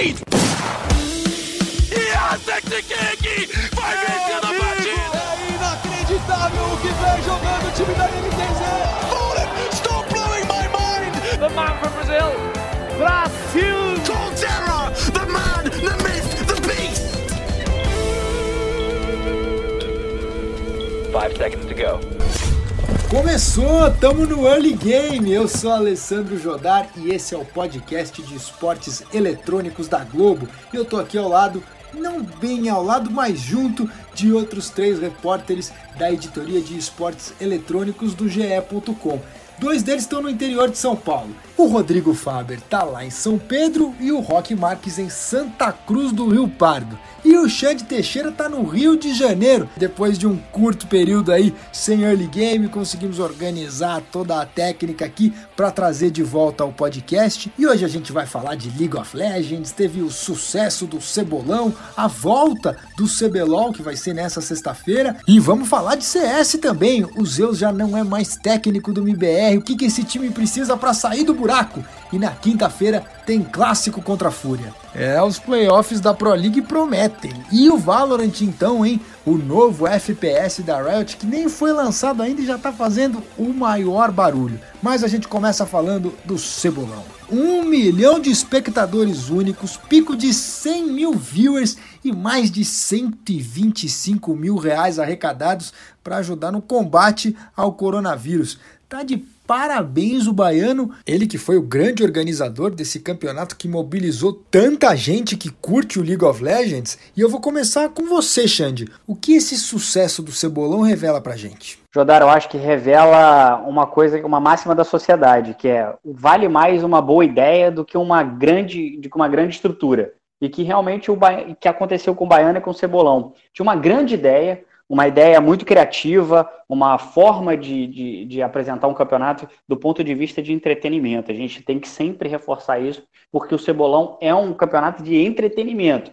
Wade! Yantek aqui! Vai vencer a partida! É inacreditável o que vem jogando o time da NTZ! Fallen, stop blowing my mind! The man from Brazil, Brasil! Colterra, the man, the myth, the beast! Five seconds to go. Começou, tamo no Early Game. Eu sou Alessandro Jodar e esse é o podcast de esportes eletrônicos da Globo. Eu tô aqui ao lado, não bem ao lado, mas junto de outros três repórteres da editoria de esportes eletrônicos do GE.com. Dois deles estão no interior de São Paulo. O Rodrigo Faber tá lá em São Pedro e o Roque Marques em Santa Cruz do Rio Pardo. E o Xande Teixeira tá no Rio de Janeiro. Depois de um curto período aí sem early game, conseguimos organizar toda a técnica aqui para trazer de volta ao podcast. E hoje a gente vai falar de League of Legends, teve o sucesso do Cebolão, a volta do CBLOL que vai ser nessa sexta-feira e vamos falar de CS também. O Zeus já não é mais técnico do MBR. O que que esse time precisa para sair do buraco? E na quinta-feira tem clássico contra a Fúria. É, os playoffs da Pro League prometem. E o Valorant então, hein? O novo FPS da Riot que nem foi lançado ainda e já tá fazendo o maior barulho. Mas a gente começa falando do Cebolão. Um milhão de espectadores únicos, pico de 100 mil viewers e mais de 125 mil reais arrecadados para ajudar no combate ao coronavírus. Tá de parabéns o baiano, ele que foi o grande organizador desse campeonato que mobilizou tanta gente que curte o League of Legends. E eu vou começar com você, Xande. O que esse sucesso do Cebolão revela pra gente? Jodar, eu acho que revela uma coisa, uma máxima da sociedade, que é vale mais uma boa ideia do que uma grande, do que uma grande estrutura. E que realmente o que aconteceu com o Baiano e com o Cebolão. Tinha uma grande ideia, uma ideia muito criativa, uma forma de, de, de, apresentar um campeonato do ponto de vista de entretenimento. A gente tem que sempre reforçar isso, porque o Cebolão é um campeonato de entretenimento.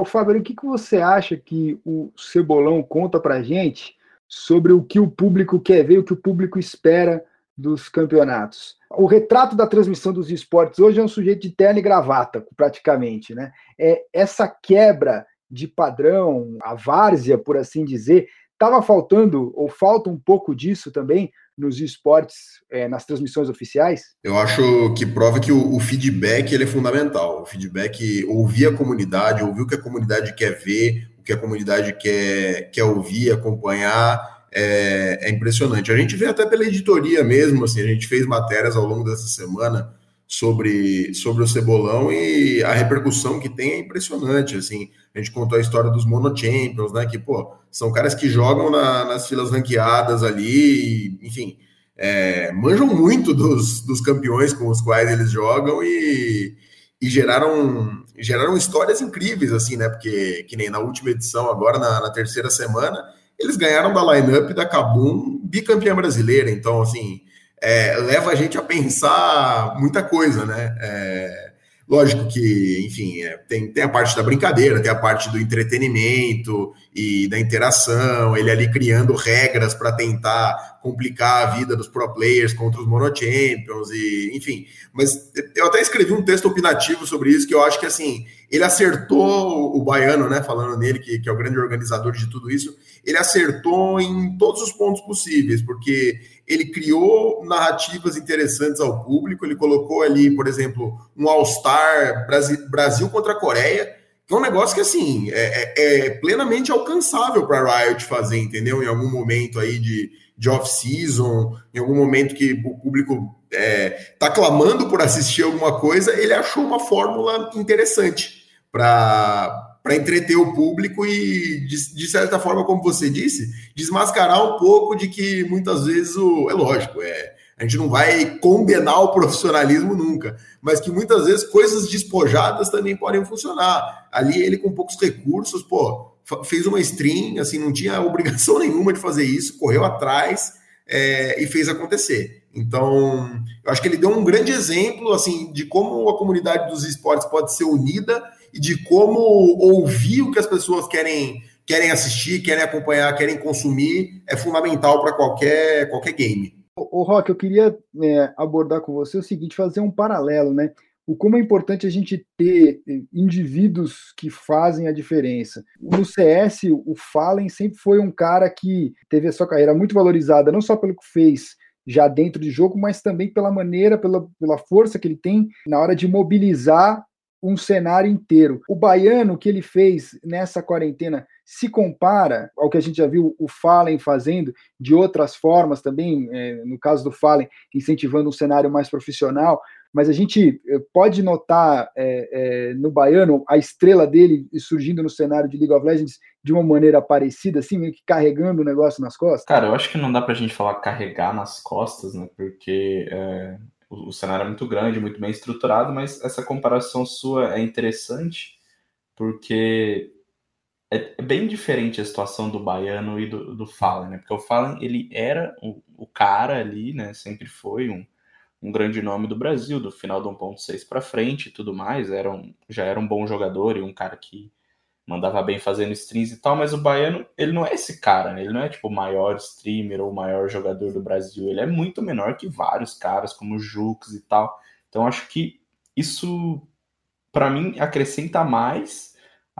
Ô, Fábio, o que, que você acha que o Cebolão conta pra gente sobre o que o público quer ver, o que o público espera dos campeonatos? O retrato da transmissão dos esportes hoje é um sujeito de terno e gravata, praticamente, né? É essa quebra de padrão, a várzea, por assim dizer, estava faltando, ou falta um pouco disso também nos esportes, é, nas transmissões oficiais? Eu acho que prova que o, o, feedback ele é fundamental. O feedback, ouvir a comunidade, ouvir o que a comunidade quer ver, o que a comunidade quer, quer ouvir, acompanhar, é, é impressionante. A gente vê até pela editoria mesmo, assim, a gente fez matérias ao longo dessa semana sobre, sobre o Cebolão e a repercussão que tem é impressionante, assim, a gente contou a história dos Mono Champions, né, que, pô, são caras que jogam na, nas filas ranqueadas ali, enfim, é, manjam muito dos, dos campeões com os quais eles jogam e, e geraram, geraram histórias incríveis, assim, né, porque, que nem na última edição, agora na, na terceira semana, eles ganharam da lineup da Kabum bicampeã brasileira, então, assim, é, leva a gente a pensar muita coisa, né? É, lógico que, enfim, é, tem, tem a parte da brincadeira, tem a parte do entretenimento e da interação, ele ali criando regras para tentar complicar a vida dos pro players contra os mono champions e, enfim. Mas eu até escrevi um texto opinativo sobre isso que eu acho que assim ele acertou o baiano, né? Falando nele que, que é o grande organizador de tudo isso, ele acertou em todos os pontos possíveis, porque ele criou narrativas interessantes ao público, ele colocou ali, por exemplo, um All-Star Brasil, Brasil contra a Coreia, é um negócio que, assim, é, é, é plenamente alcançável para a Riot fazer, entendeu? Em algum momento aí de, de off-season, em algum momento que o público está é, clamando por assistir alguma coisa, ele achou uma fórmula interessante para para entreter o público e, de, de, certa forma, como você disse, desmascarar um pouco de que muitas vezes o. É lógico, é, a gente não vai condenar o profissionalismo nunca, mas que muitas vezes coisas despojadas também podem funcionar. Ali ele com poucos recursos, pô, fez uma stream, assim, não tinha obrigação nenhuma de fazer isso, correu atrás é, e fez acontecer. Então, eu acho que ele deu um grande exemplo, assim, de como a comunidade dos esportes pode ser unida e de como ouvir o que as pessoas querem querem assistir, querem acompanhar, querem consumir, é fundamental para qualquer, qualquer game. O Rock, eu queria é, abordar com você o seguinte, fazer um paralelo, né? o como é importante a gente ter indivíduos que fazem a diferença. No CS, o Fallen sempre foi um cara que teve a sua carreira muito valorizada, não só pelo que fez já dentro de jogo, mas também pela maneira, pela, pela força que ele tem na hora de mobilizar um cenário inteiro. O baiano que ele fez nessa quarentena se compara ao que a gente já viu o Fallen fazendo de outras formas também, é, no caso do Fallen, incentivando um cenário mais profissional, mas a gente eh, pode notar é, é, no baiano a estrela dele surgindo no cenário de League of Legends de uma maneira parecida, assim, meio que carregando o negócio nas costas? Cara, eu acho que não dá pra gente falar carregar nas costas, né? Porque é, o, o, cenário é muito grande, muito bem estruturado, mas essa comparação sua é interessante porque é, é bem diferente a situação do baiano e do, do Fallen, né? Porque o Fallen, ele era o, o cara ali, né? Sempre foi um um grande nome do Brasil, do final do 1.6 para frente e tudo mais, era um, já era um bom jogador e um cara que mandava bem fazendo streams e tal, mas o Baiano, ele não é esse cara, né? Ele não é tipo o maior streamer ou o maior jogador do Brasil, ele é muito menor que vários caras, como o Jux e tal. Então acho que isso, para mim, acrescenta mais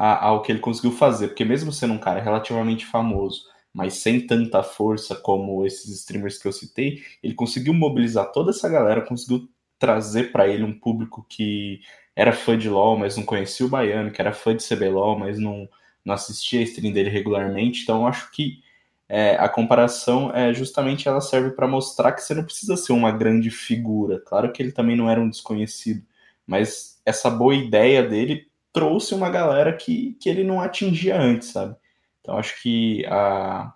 ao que ele conseguiu fazer, porque mesmo sendo um cara relativamente famoso, mas sem tanta força como esses streamers que eu citei, ele conseguiu mobilizar toda essa galera, conseguiu trazer para ele um público que era fã de LoL, mas não conhecia o Baiano, que era fã de CBLOL, mas não, não assistia a stream dele regularmente. Então, acho que é, a comparação é justamente ela serve para mostrar que você não precisa ser uma grande figura. Claro que ele também não era um desconhecido, mas essa boa ideia dele trouxe uma galera que, que ele não atingia antes, sabe? Então acho que a,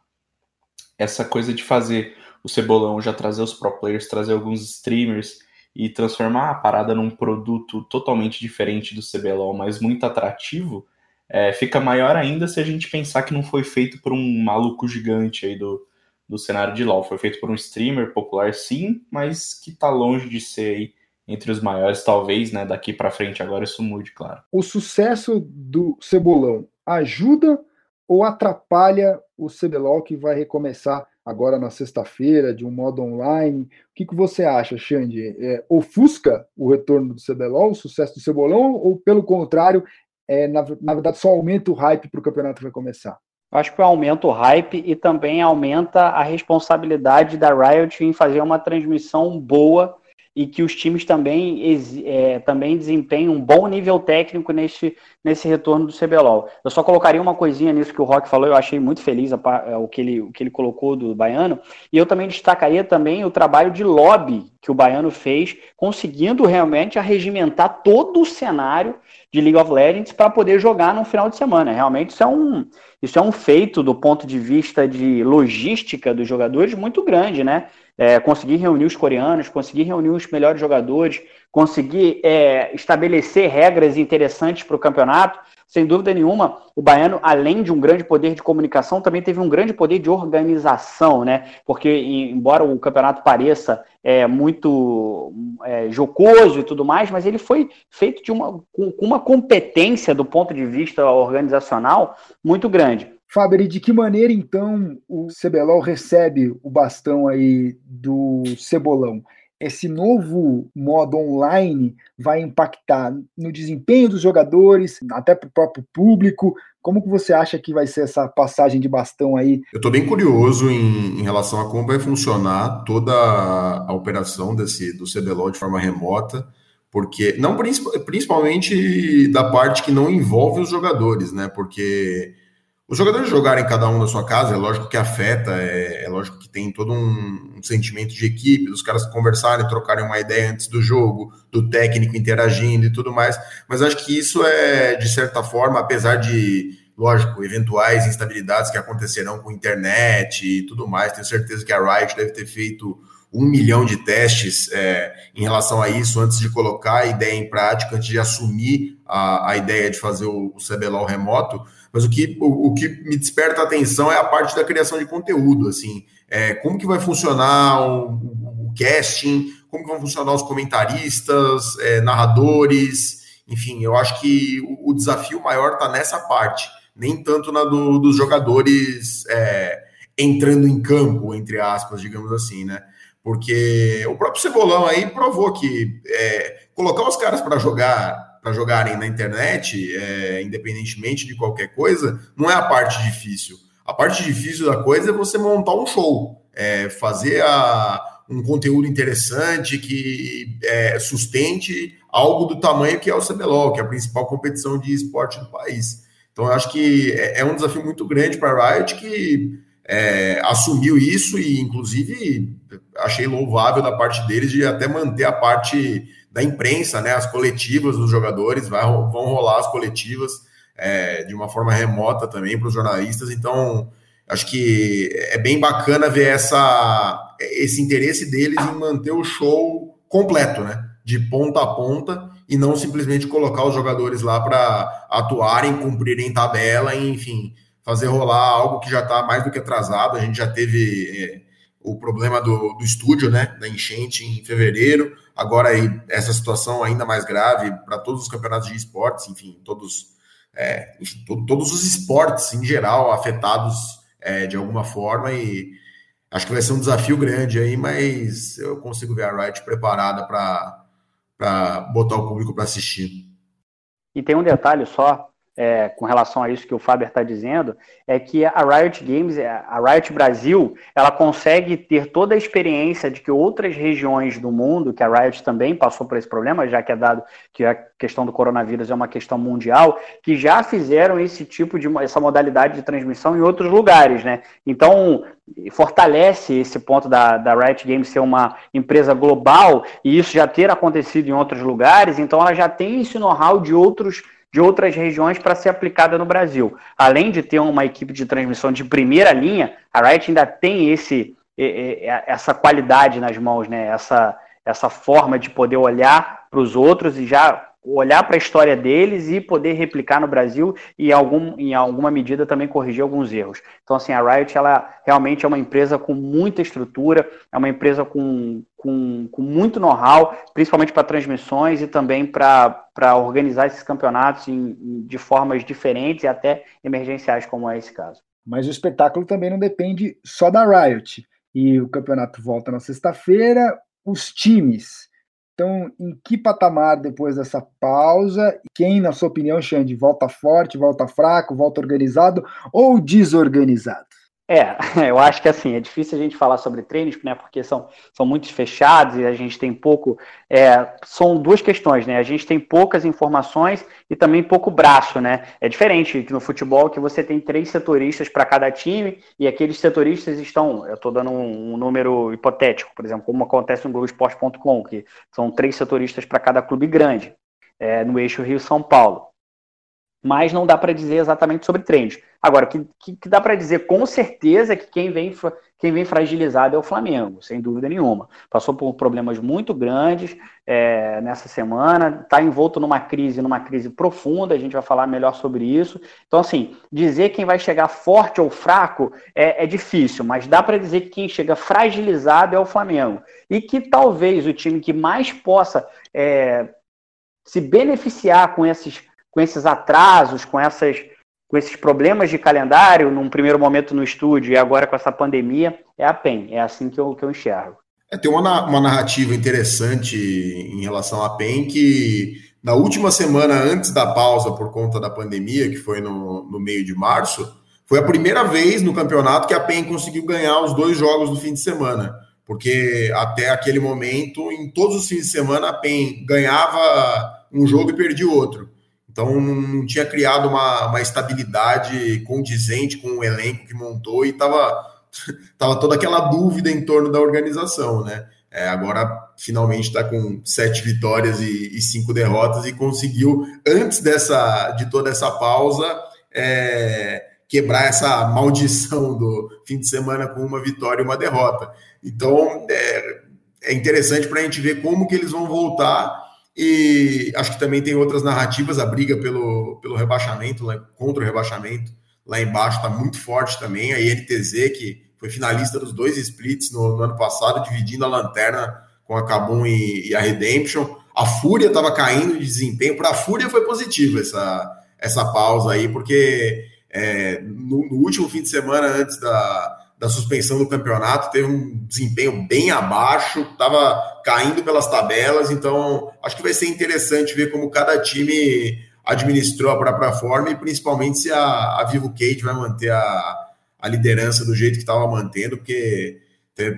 essa coisa de fazer o Cebolão já trazer os pro players, trazer alguns streamers e transformar a parada num produto totalmente diferente do CBLOL, mas muito atrativo, é, fica maior ainda se a gente pensar que não foi feito por um maluco gigante aí do, do cenário de LoL. Foi feito por um streamer popular, sim, mas que tá longe de ser aí entre os maiores, talvez, né? Daqui para frente agora isso mude, claro. O sucesso do Cebolão ajuda ou atrapalha o CBLOL que vai recomeçar agora na sexta-feira, de um modo online? O que, que você acha, Xande? É, ofusca o retorno do CBLOL, o sucesso do Cebolão, ou pelo contrário, é, na, na verdade só aumenta o hype para o campeonato que vai começar? Eu acho que aumenta o hype e também aumenta a responsabilidade da Riot em fazer uma transmissão boa e que os times também, é, também desempenhem um bom nível técnico nesse, nesse retorno do CBLOL. Eu só colocaria uma coisinha nisso que o Rock falou, eu achei muito feliz a, a, é, o, que ele, o que ele colocou do Baiano, e eu também destacaria também o trabalho de lobby que o Baiano fez, conseguindo realmente arregimentar todo o cenário de League of Legends para poder jogar no final de semana. Realmente isso é um, isso é um feito do ponto de vista de logística dos jogadores muito grande, né? É, conseguir reunir os coreanos, conseguir reunir os melhores jogadores, conseguir é, estabelecer regras interessantes para o campeonato. Sem dúvida nenhuma, o baiano, além de um grande poder de comunicação, também teve um grande poder de organização, né? Porque, embora o campeonato pareça é, muito é, jocoso e tudo mais, mas ele foi feito de uma, com, uma competência do ponto de vista organizacional muito grande. Fábio, de que maneira então o CBLOL recebe o bastão aí do Cebolão? Esse novo modo online vai impactar no desempenho dos jogadores, até para o próprio público? Como que você acha que vai ser essa passagem de bastão aí? Eu estou bem curioso em, em, relação a como vai funcionar toda a operação desse do CBLOL de forma remota, porque não principalmente da parte que não envolve os jogadores, né? Porque os jogadores jogarem cada um na sua casa, é lógico que afeta, é, é lógico que tem todo um, um, sentimento de equipe, dos caras conversarem, trocarem uma ideia antes do jogo, do técnico interagindo e tudo mais. Mas acho que isso é, de certa forma, apesar de, lógico, eventuais instabilidades que acontecerão com internet e tudo mais, tenho certeza que a Riot deve ter feito um milhão de testes é, em relação a isso antes de colocar a ideia em prática, antes de assumir a, a ideia de fazer o, o CBLOL remoto. Mas o que, o, o, que me desperta a atenção é a parte da criação de conteúdo, assim, é, como que vai funcionar o, o, o, casting, como que vão funcionar os comentaristas, é, narradores, enfim, eu acho que o, desafio maior está nessa parte, nem tanto na do, dos jogadores é, entrando em campo, entre aspas, digamos assim, né? porque o próprio Cebolão aí provou que é, colocar os caras para jogar para jogarem na internet, é, independentemente de qualquer coisa, não é a parte difícil. A parte difícil da coisa é você montar um show, é, fazer a, um conteúdo interessante que é, sustente algo do tamanho que é o CBLOL, que é a principal competição de esporte do país. Então, eu acho que é, é um desafio muito grande para a Riot, que é, assumiu isso e, inclusive, achei louvável da parte deles de até manter a parte da imprensa, né, as coletivas dos jogadores, vai, vão rolar as coletivas é, de uma forma remota também para os jornalistas. Então, acho que é bem bacana ver essa, esse interesse deles em manter o show completo, né, de ponta a ponta e não simplesmente colocar os jogadores lá para atuarem, cumprirem tabela, enfim, fazer rolar algo que já está mais do que atrasado. A gente já teve é, o problema do, do estúdio, né, da enchente em fevereiro. Agora essa situação ainda mais grave para todos os campeonatos de esportes, enfim, todos, é, enfim, to, todos os esportes em geral afetados é, de alguma forma e acho que vai ser um desafio grande aí, mas eu consigo ver a Riot preparada para botar o público para assistir. E tem um detalhe só, é, com relação a isso que o Faber está dizendo, é que a Riot Games, é, a Riot Brasil, ela consegue ter toda a experiência de que outras regiões do mundo, que a Riot também passou por esse problema, já que é dado que a questão do coronavírus é uma questão mundial, que já fizeram esse tipo de essa modalidade de transmissão em outros lugares, né? Então fortalece esse ponto da, da Riot Games ser uma empresa global e isso já ter acontecido em outros lugares, então ela já tem esse know-how de outros de outras regiões para ser aplicada no Brasil. Além de ter uma equipe de transmissão de primeira linha, a Riot ainda tem esse, essa qualidade nas mãos, né? essa, essa forma de poder olhar para os outros e já olhar para a história deles e poder replicar no Brasil e, algum, em alguma medida, também corrigir alguns erros. Então, assim, a Riot, ela realmente é uma empresa com muita estrutura, é uma empresa com, com, com muito know-how, principalmente para transmissões e também para organizar esses campeonatos em, de formas diferentes e até emergenciais, como é esse caso. Mas o espetáculo também não depende só da Riot. E o campeonato volta na sexta-feira, os times então, em que patamar depois dessa pausa? Quem, na sua opinião, Xande, volta forte, volta fraco, volta organizado ou desorganizado? É, eu acho que assim, é difícil a gente falar sobre treinos, né? Porque são, são muito fechados e a gente tem pouco. É, são duas questões, né? A gente tem poucas informações e também pouco braço, né? É diferente no futebol que você tem três setoristas para cada time e aqueles setoristas estão. Eu estou dando um, um, número hipotético, por exemplo, como acontece no Globoesporte.com, que são três setoristas para cada clube grande, é, no eixo Rio-São Paulo mas não dá para dizer exatamente sobre treinos. Agora, o que, que, que, dá para dizer com certeza é que quem vem, quem vem fragilizado é o Flamengo, sem dúvida nenhuma. Passou por problemas muito grandes é, nessa semana, está envolto numa crise, numa crise profunda, a gente vai falar melhor sobre isso. Então, assim, dizer quem vai chegar forte ou fraco é, é difícil, mas dá para dizer que quem chega fragilizado é o Flamengo. E que talvez o time que mais possa é, se beneficiar com esses com esses atrasos, com, essas, com esses problemas de calendário, num primeiro momento no estúdio e agora com essa pandemia, é a PEN. É assim que eu, que eu enxergo. É, tem uma, uma narrativa interessante em relação à PEN que na última semana antes da pausa por conta da pandemia, que foi no, no meio de março, foi a primeira vez no campeonato que a PEN conseguiu ganhar os dois jogos do fim de semana. Porque até aquele momento, em todos os fins de semana, a PEN ganhava um jogo e perdia outro. Então não tinha criado uma, uma estabilidade condizente com o elenco que montou e estava tava toda aquela dúvida em torno da organização, né? É, agora finalmente está com sete vitórias e, e, cinco derrotas e conseguiu, antes dessa de toda essa pausa, é, quebrar essa maldição do fim de semana com uma vitória e uma derrota. Então é, é interessante para a gente ver como que eles vão voltar e acho que também tem outras narrativas, a briga pelo, pelo rebaixamento, contra o rebaixamento, lá embaixo está muito forte também. A INTZ, que foi finalista dos dois splits no, no ano passado, dividindo a lanterna com a Cabum e, e a Redemption. A Fúria estava caindo de desempenho. Para a Fúria foi positivo essa, essa pausa aí, porque é, no, no, último fim de semana antes da, da suspensão do campeonato, teve um desempenho bem abaixo, estava caindo pelas tabelas, então acho que vai ser interessante ver como cada time administrou a própria forma e principalmente se a, a Vivo Kate vai manter a, a liderança do jeito que estava mantendo, porque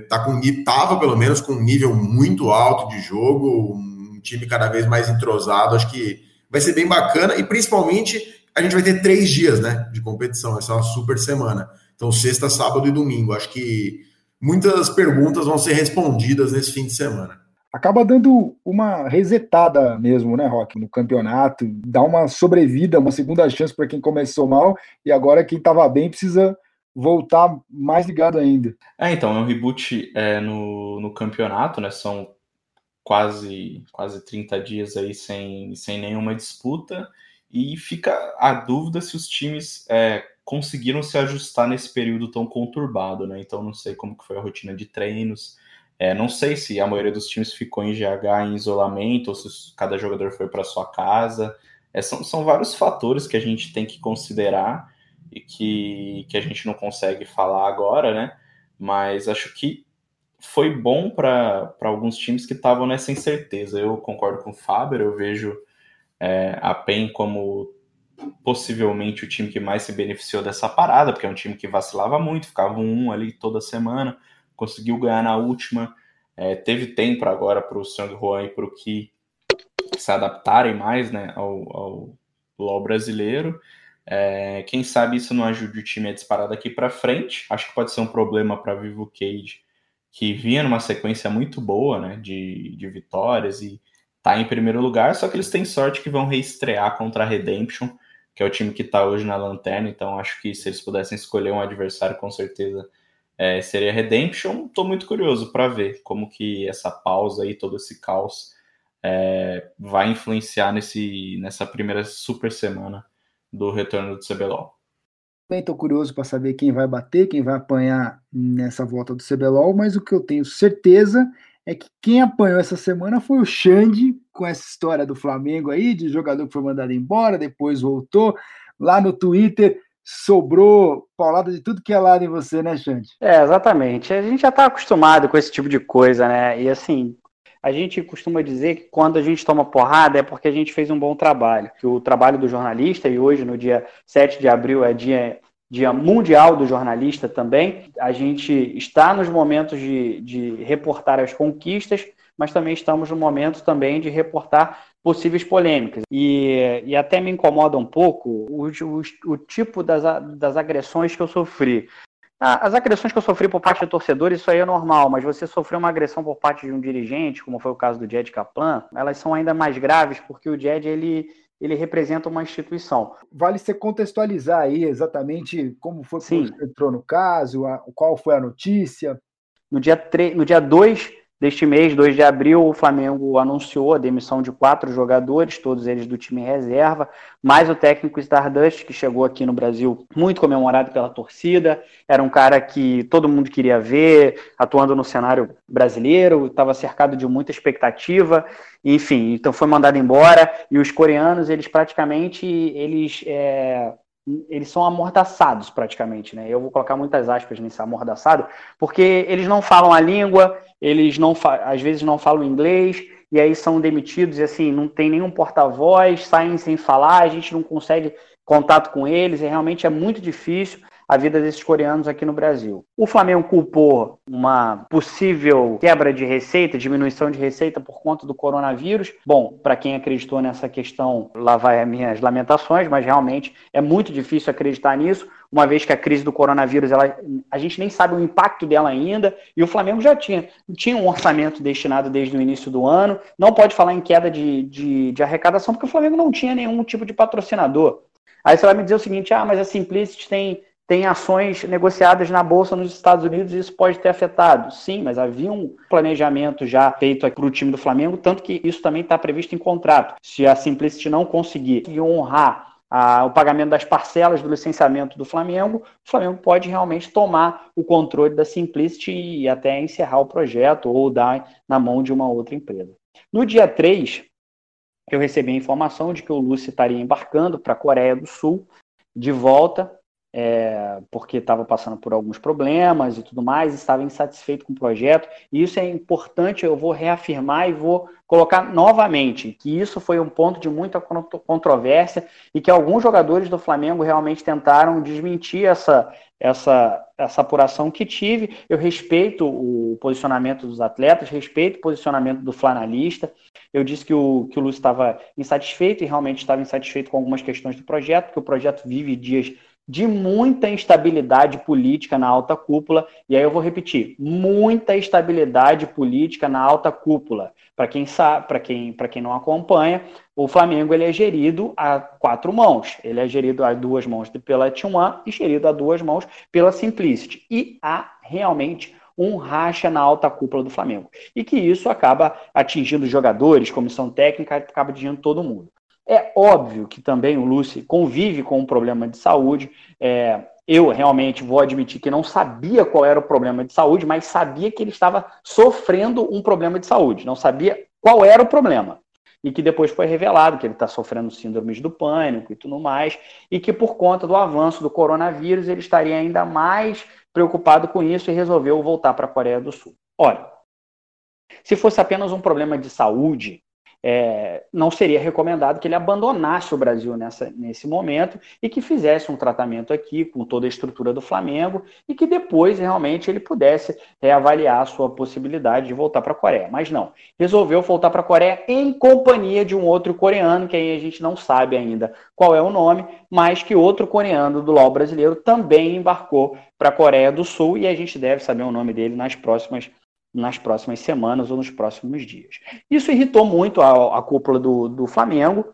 tá com tava pelo menos com um nível muito alto de jogo, um time cada vez mais entrosado, acho que vai ser bem bacana e principalmente a gente vai ter três dias, né, de competição, essa é uma super semana. Então sexta, sábado e domingo, acho que muitas perguntas vão ser respondidas nesse fim de semana acaba dando uma resetada mesmo, né, Rock, no campeonato, dá uma sobrevida, uma segunda chance para quem começou mal e agora quem estava bem precisa voltar mais ligado ainda. É, então, é um reboot é, no, no campeonato, né? São quase, quase 30 dias aí sem, sem nenhuma disputa. E fica a dúvida se os times é, conseguiram se ajustar nesse período tão conturbado, né? Então não sei como que foi a rotina de treinos. É, não sei se a maioria dos times ficou em GH em isolamento ou se cada jogador foi para sua casa. É, são, são vários fatores que a gente tem que considerar e que, que a gente não consegue falar agora, né? Mas acho que foi bom para alguns times que estavam nessa incerteza. Eu concordo com o Faber, eu vejo é, a PEN como possivelmente o time que mais se beneficiou dessa parada, porque é um time que vacilava muito, ficava um ali toda semana, conseguiu ganhar na última. É, teve tempo agora para o Sung Juan e para o Ki se adaptarem mais né, ao, ao LoL brasileiro. É, quem sabe isso não ajude o time a disparar daqui para frente. Acho que pode ser um problema para Vivo Cage, que vinha numa sequência muito boa né, de, de vitórias e está em primeiro lugar. Só que eles têm sorte que vão reestrear contra a Redemption, que é o time que está hoje na lanterna. Então acho que se eles pudessem escolher um adversário, com certeza é, seria Redemption. Estou muito curioso para ver como que essa pausa e todo esse caos é, vai influenciar nesse, nessa primeira super semana do retorno do CBLOL. Bem, estou curioso para saber quem vai bater, quem vai apanhar nessa volta do CBLOL, mas o que eu tenho certeza é que quem apanhou essa semana foi o Xande, com essa história do Flamengo aí, de jogador que foi mandado embora, depois voltou. Lá no Twitter sobrou paulada de tudo que é lado em você, né, Xande? É, exatamente. A gente já está acostumado com esse tipo de coisa, né? E assim, a gente costuma dizer que quando a gente toma porrada é porque a gente fez um bom trabalho. Que o trabalho do jornalista, e hoje, no dia 7 de abril, é dia, dia mundial do jornalista também, a gente está nos momentos de, de reportar as conquistas, mas também estamos no momento também de reportar possíveis polêmicas. E, e até me incomoda um pouco o, o, o tipo das, das agressões que eu sofri. Ah, as agressões que eu sofri por parte de torcedores, isso aí é normal, mas você sofreu uma agressão por parte de um dirigente, como foi o caso do Jed Kaplan, elas são ainda mais graves porque o Jed ele, ele representa uma instituição. Vale você contextualizar aí exatamente como foi que entrou no caso, a, qual foi a notícia? No dia, 3, no dia 2 Deste mês, 2 de abril, o Flamengo anunciou a demissão de quatro jogadores, todos eles do time reserva, mais o técnico Stardust, que chegou aqui no Brasil muito comemorado pela torcida. Era um cara que todo mundo queria ver, atuando no cenário brasileiro, estava cercado de muita expectativa. Enfim, então foi mandado embora. E os coreanos, eles praticamente eles é, eles são amordaçados praticamente, né? Eu vou colocar muitas aspas nesse amordaçado, porque eles não falam a língua, eles não às vezes não falam inglês, e aí são demitidos e assim, não tem nenhum porta-voz, saem sem falar, a gente não consegue contato com eles, e realmente é muito difícil a vida desses coreanos aqui no Brasil. O Flamengo culpou uma possível quebra de receita, diminuição de receita por conta do coronavírus. Bom, para quem acreditou nessa questão, lá vai as minhas lamentações, mas realmente é muito difícil acreditar nisso, uma vez que a crise do coronavírus, ela, a gente nem sabe o impacto dela ainda, e o Flamengo já tinha, tinha um orçamento destinado desde o início do ano, não pode falar em queda de, de, de arrecadação, porque o Flamengo não tinha nenhum tipo de patrocinador. Aí você vai me dizer o seguinte: ah, mas a Simplicity tem tem ações negociadas na Bolsa nos Estados Unidos e isso pode ter afetado. Sim, mas havia um planejamento já feito para o time do Flamengo, tanto que isso também está previsto em contrato. Se a Simplicity não conseguir honrar a, o pagamento das parcelas do licenciamento do Flamengo, o Flamengo pode realmente tomar o controle da Simplicity e até encerrar o projeto ou dar na mão de uma outra empresa. No dia 3, eu recebi a informação de que o Lúcio estaria embarcando para a Coreia do Sul de volta é, porque estava passando por alguns problemas e tudo mais, estava insatisfeito com o projeto, e isso é importante, eu vou reafirmar e vou colocar novamente que isso foi um ponto de muita controvérsia e que alguns jogadores do Flamengo realmente tentaram desmentir essa, essa, essa apuração que tive. Eu respeito o posicionamento dos atletas, respeito o posicionamento do flanalista. Eu disse que o, que o Lúcio estava insatisfeito e realmente estava insatisfeito com algumas questões do projeto, que o projeto vive dias de muita instabilidade política na alta cúpula, e aí eu vou repetir, muita instabilidade política na alta cúpula. Para quem sabe, para quem, quem não acompanha, o Flamengo ele é gerido a quatro mãos. Ele é gerido a duas mãos pela T1 e gerido a duas mãos pela Simplicity. E há realmente um racha na alta cúpula do Flamengo. E que isso acaba atingindo jogadores, comissão técnica, acaba atingindo todo mundo. É óbvio que também o Lúcio convive com um problema de saúde. É, eu realmente vou admitir que não sabia qual era o problema de saúde, mas sabia que ele estava sofrendo um problema de saúde. Não sabia qual era o problema. E que depois foi revelado que ele está sofrendo síndromes do pânico e tudo mais, e que por conta do avanço do coronavírus ele estaria ainda mais preocupado com isso e resolveu voltar para a Coreia do Sul. Olha, se fosse apenas um problema de saúde, é, não seria recomendado que ele abandonasse o Brasil nessa, nesse momento e que fizesse um tratamento aqui com toda a estrutura do Flamengo e que depois realmente ele pudesse reavaliar a sua possibilidade de voltar para a Coreia. Mas não, resolveu voltar para a Coreia em companhia de um outro coreano, que aí a gente não sabe ainda qual é o nome, mas que outro coreano do LoL brasileiro também embarcou para a Coreia do Sul e a gente deve saber o nome dele nas próximas nas próximas semanas ou nos próximos dias. Isso irritou muito a, a cúpula do, do Flamengo,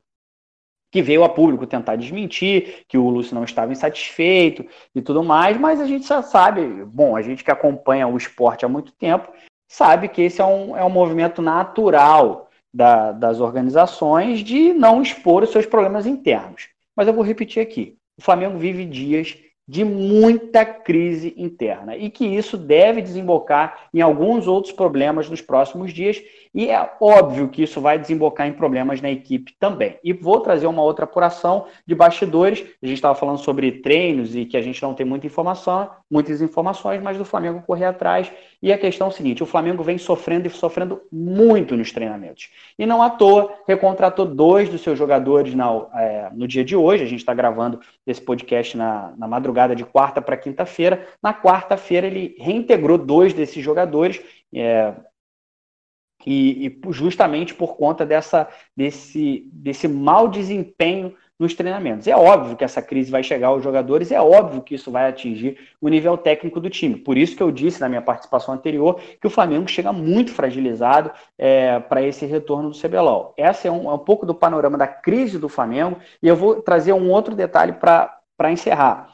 que veio a público tentar desmentir, que o Lúcio não estava insatisfeito e tudo mais, mas a gente já sabe, bom, a gente que acompanha o esporte há muito tempo, sabe que esse é um, é um movimento natural da, das organizações de não expor os seus problemas internos. Mas eu vou repetir aqui: o Flamengo vive dias de muita crise interna e que isso deve desembocar em alguns outros problemas nos próximos dias e é óbvio que isso vai desembocar em problemas na equipe também. E vou trazer uma outra apuração de bastidores. A gente estava falando sobre treinos e que a gente não tem muita informação, muitas informações, mas do Flamengo correr atrás. E a questão é a seguinte: o Flamengo vem sofrendo e sofrendo muito nos treinamentos. E não à toa recontratou dois dos seus jogadores na, é, no dia de hoje. A gente está gravando esse podcast na, na madrugada de quarta para quinta-feira. Na quarta-feira, ele reintegrou dois desses jogadores. É, e, e, justamente por conta dessa, desse, desse mau desempenho nos treinamentos. É óbvio que essa crise vai chegar aos jogadores, é óbvio que isso vai atingir o nível técnico do time. Por isso que eu disse na minha participação anterior que o Flamengo chega muito fragilizado é, para esse retorno do CBLOL. Essa é um, é um pouco do panorama da crise do Flamengo e eu vou trazer um outro detalhe para encerrar.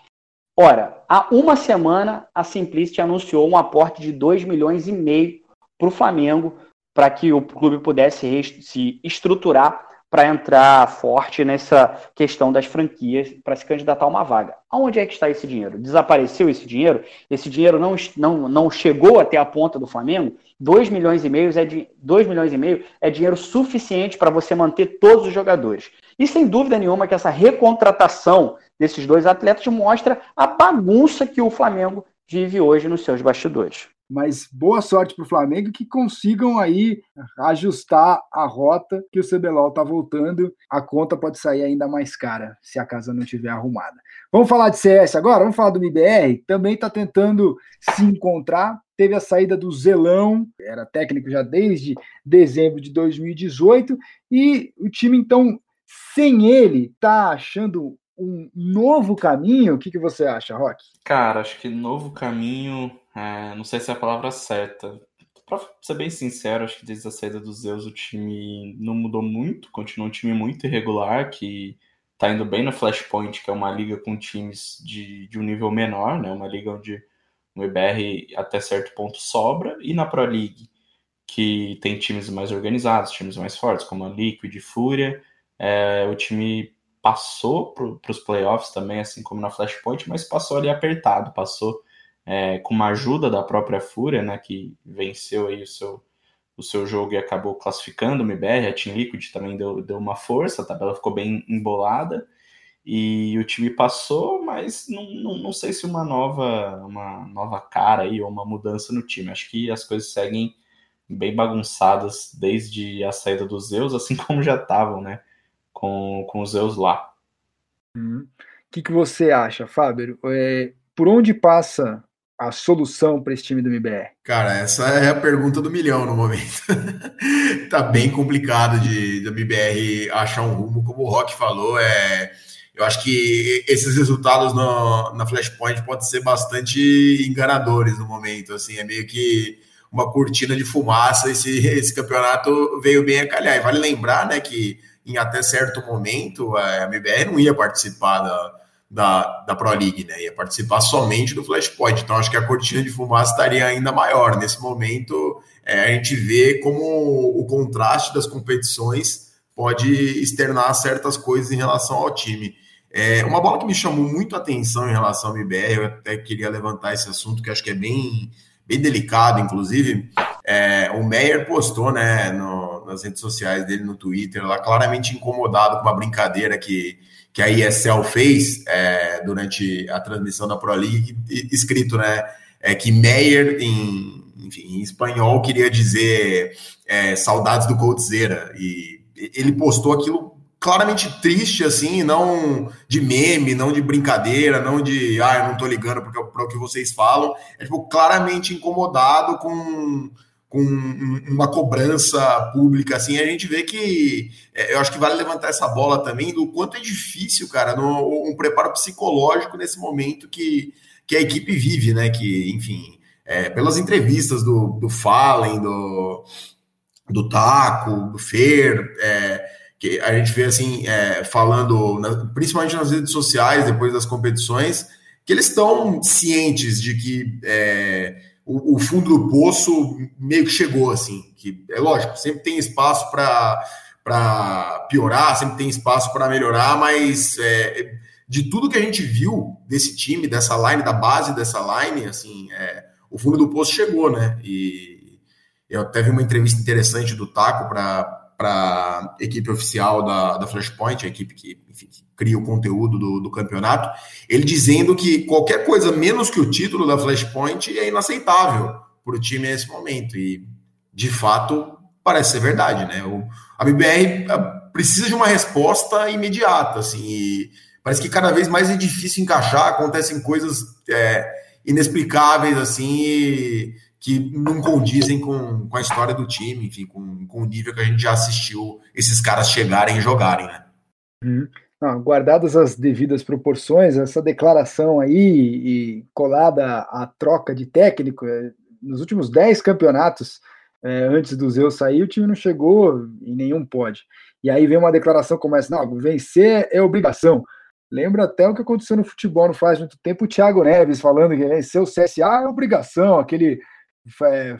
Ora, há uma semana a Simplicity anunciou um aporte de 2 milhões e meio para o Flamengo para que o clube pudesse se estruturar para entrar forte nessa questão das franquias para se candidatar a uma vaga. Aonde é que está esse dinheiro? Desapareceu esse dinheiro? Esse dinheiro não, não, não chegou até a ponta do Flamengo? 2 milhões e meio é de 2 milhões e meio é dinheiro suficiente para você manter todos os jogadores. E sem dúvida nenhuma que essa recontratação desses dois atletas mostra a bagunça que o Flamengo vive hoje nos seus bastidores. Mas boa sorte para o Flamengo que consigam aí ajustar a rota que o CBLOL está voltando. A conta pode sair ainda mais cara se a casa não estiver arrumada. Vamos falar de CS agora? Vamos falar do MBR? Também está tentando se encontrar. Teve a saída do Zelão, era técnico já desde dezembro de 2018, e o time, então, sem ele, está achando um novo caminho? O que, que você acha, Rock? Cara, acho que novo caminho é, não sei se é a palavra certa. Pra ser bem sincero, acho que desde a saída dos Zeus o time não mudou muito, continua um time muito irregular, que tá indo bem no Flashpoint, que é uma liga com times de, de um nível menor, né? Uma liga onde o EBR até certo ponto sobra, e na Pro League, que tem times mais organizados, times mais fortes, como a Liquid e Fúria, é, o time passou para os playoffs também, assim como na Flashpoint, mas passou ali apertado, passou é, com uma ajuda da própria Fúria, né, que venceu aí o seu, o seu jogo e acabou classificando o MBR, a Team Liquid também deu, deu uma força, a tabela ficou bem embolada, e o time passou, mas não, não, não sei se uma nova, uma nova cara aí ou uma mudança no time. Acho que as coisas seguem bem bagunçadas desde a saída dos Zeus, assim como já estavam, né? Com, com os Zeus lá. O hum. que, que você acha, Fábio? É, por onde passa a solução para esse time do MBR? Cara, essa é a pergunta do milhão no momento. tá bem complicado de do MBR achar um rumo, como o Rock falou, é eu acho que esses resultados no, na Flashpoint podem ser bastante enganadores no momento. Assim, é meio que uma cortina de fumaça. Esse, esse campeonato veio bem a calhar. E vale lembrar né, que em até certo momento a MBR não ia participar da, da, da Pro League, né? Ia participar somente do Flashpoint. Então acho que a cortina de fumaça estaria ainda maior. Nesse momento, é, a gente vê como o contraste das competições pode externar certas coisas em relação ao time. É, uma bola que me chamou muito a atenção em relação ao MBR, eu até queria levantar esse assunto, que acho que é bem, bem delicado, inclusive. É, o Meyer postou né, no, nas redes sociais dele, no Twitter, lá claramente incomodado com uma brincadeira que, que a ESL fez é, durante a transmissão da Pro League, escrito né, é, que Meyer, em, enfim, em espanhol, queria dizer é, saudades do Coldzera. E ele postou aquilo claramente triste, assim, não de meme, não de brincadeira, não de, ah, eu não tô ligando para o que vocês falam. É, tipo, claramente incomodado com, com uma cobrança pública, assim. A gente vê que, é, eu acho que vale levantar essa bola também do quanto é difícil, cara, no, um preparo psicológico nesse momento que, que a equipe vive, né? Que, enfim, é, pelas entrevistas do, do Fallen, do, do Taco, do Fer, é, que a gente vê assim, é, falando, na, principalmente nas redes sociais, depois das competições, que eles estão cientes de que é, o, o, fundo do poço meio que chegou, assim, que é lógico, sempre tem espaço para piorar, sempre tem espaço para melhorar, mas é, de tudo que a gente viu desse time, dessa line, da base dessa line, assim, é, o fundo do poço chegou, né? E eu até vi uma entrevista interessante do Taco para para a equipe oficial da, da Flashpoint, a equipe que, enfim, que cria o conteúdo do, do, campeonato, ele dizendo que qualquer coisa menos que o título da Flashpoint é inaceitável para o time nesse momento. E, de fato, parece ser verdade, né? O, a BBR precisa de uma resposta imediata, assim, e parece que cada vez mais é difícil encaixar, acontecem coisas é, inexplicáveis, assim, e que não condizem com, com a história do time, enfim, com, com o nível que a gente já assistiu esses caras chegarem e jogarem, né? Uhum. Guardadas as devidas proporções, essa declaração aí e colada à troca de técnico, é, nos últimos 10 campeonatos é, antes do Zeus sair, o time não chegou em nenhum pódio. E aí vem uma declaração como essa: não, vencer é obrigação. Lembra até o que aconteceu no futebol não faz muito tempo, o Thiago Neves falando que vencer o CSA é obrigação, aquele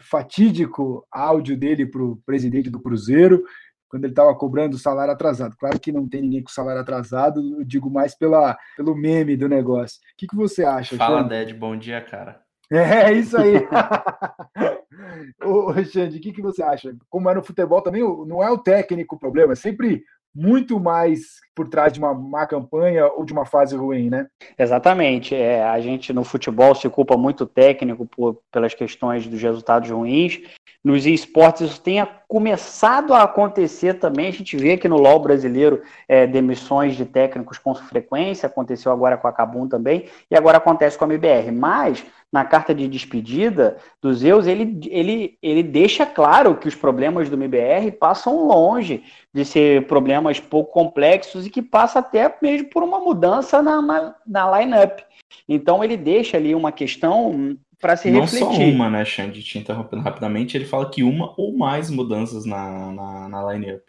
fatídico áudio dele para o presidente do Cruzeiro, quando ele estava cobrando o salário atrasado. Claro que não tem ninguém com salário atrasado, eu digo mais pela, pelo meme do negócio. O que, que você acha? Fala, Ded, bom dia, cara. É, isso aí. Ô, Xande, o que, que você acha? Como é no futebol também, não é o técnico o problema, é sempre muito mais por trás de uma má campanha ou de uma fase ruim, né? Exatamente. É, a gente no futebol se culpa muito técnico por, pelas questões dos resultados ruins. Nos esportes isso tenha começado a acontecer também. A gente vê que no LoL brasileiro é, demissões de técnicos com frequência. Aconteceu agora com a Cabum também e agora acontece com a MBR. Mas na carta de despedida do Zeus, ele, ele, ele deixa claro que os problemas do MBR passam longe de ser problemas pouco complexos e que passa até mesmo por uma mudança na, na, na line-up. Então ele deixa ali uma questão para se Não refletir. Não só uma, né, Xande? Te interrompendo rapidamente, ele fala que uma ou mais mudanças na, na, na line-up.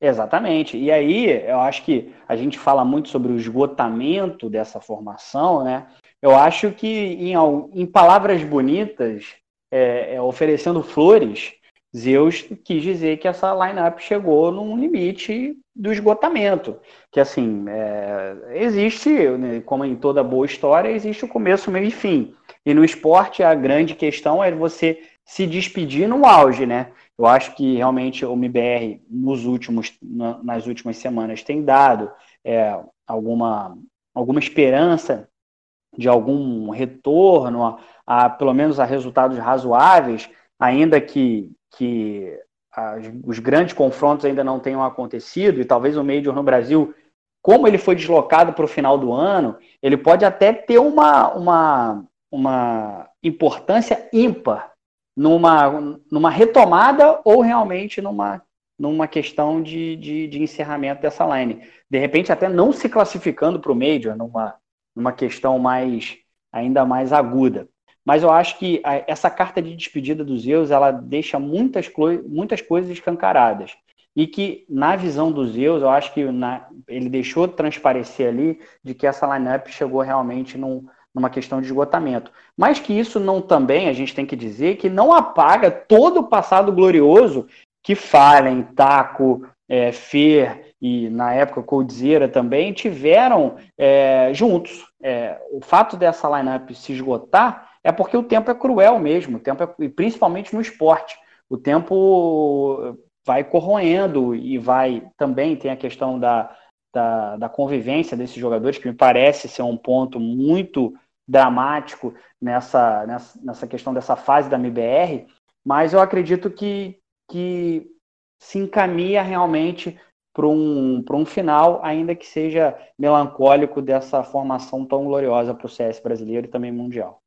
Exatamente. E aí, eu acho que a gente fala muito sobre o esgotamento dessa formação, né? Eu acho que, em, em palavras bonitas, é, é, oferecendo flores, Zeus quis dizer que essa lineup chegou num limite do esgotamento. Que assim, é, existe, né, como em toda boa história, existe o começo, meio e fim. E no esporte a grande questão é você se despedir no auge, né? Eu acho que realmente o MBR nos últimos, nas últimas semanas tem dado é, alguma, alguma esperança de algum retorno, a, a, pelo menos a resultados razoáveis, ainda que, que os grandes confrontos ainda não tenham acontecido, e talvez o Major no Brasil, como ele foi deslocado para o final do ano, ele pode até ter uma, uma, uma importância ímpar numa, numa retomada ou realmente numa, numa questão de, de, de encerramento dessa line. De repente, até não se classificando para o Major, numa, numa questão mais ainda mais aguda. Mas eu acho que essa carta de despedida dos Zeus, ela deixa muitas, muitas coisas escancaradas. E que, na visão dos Zeus, eu acho que na, ele deixou transparecer ali de que essa lineup chegou realmente num, numa questão de esgotamento. Mas que isso não também, a gente tem que dizer, que não apaga todo o passado glorioso que Fallen, Taco, é, Fer e, na época, Coldzera também tiveram é, juntos. É, o fato dessa lineup se esgotar é porque o tempo é cruel mesmo, o tempo é, e principalmente no esporte. O tempo vai corroendo e vai também tem a questão da, da, da, convivência desses jogadores, que me parece ser um ponto muito dramático nessa, nessa, nessa questão dessa fase da MBR, mas eu acredito que, que se encaminha realmente para um, um final, ainda que seja melancólico dessa formação tão gloriosa para o CS brasileiro e também mundial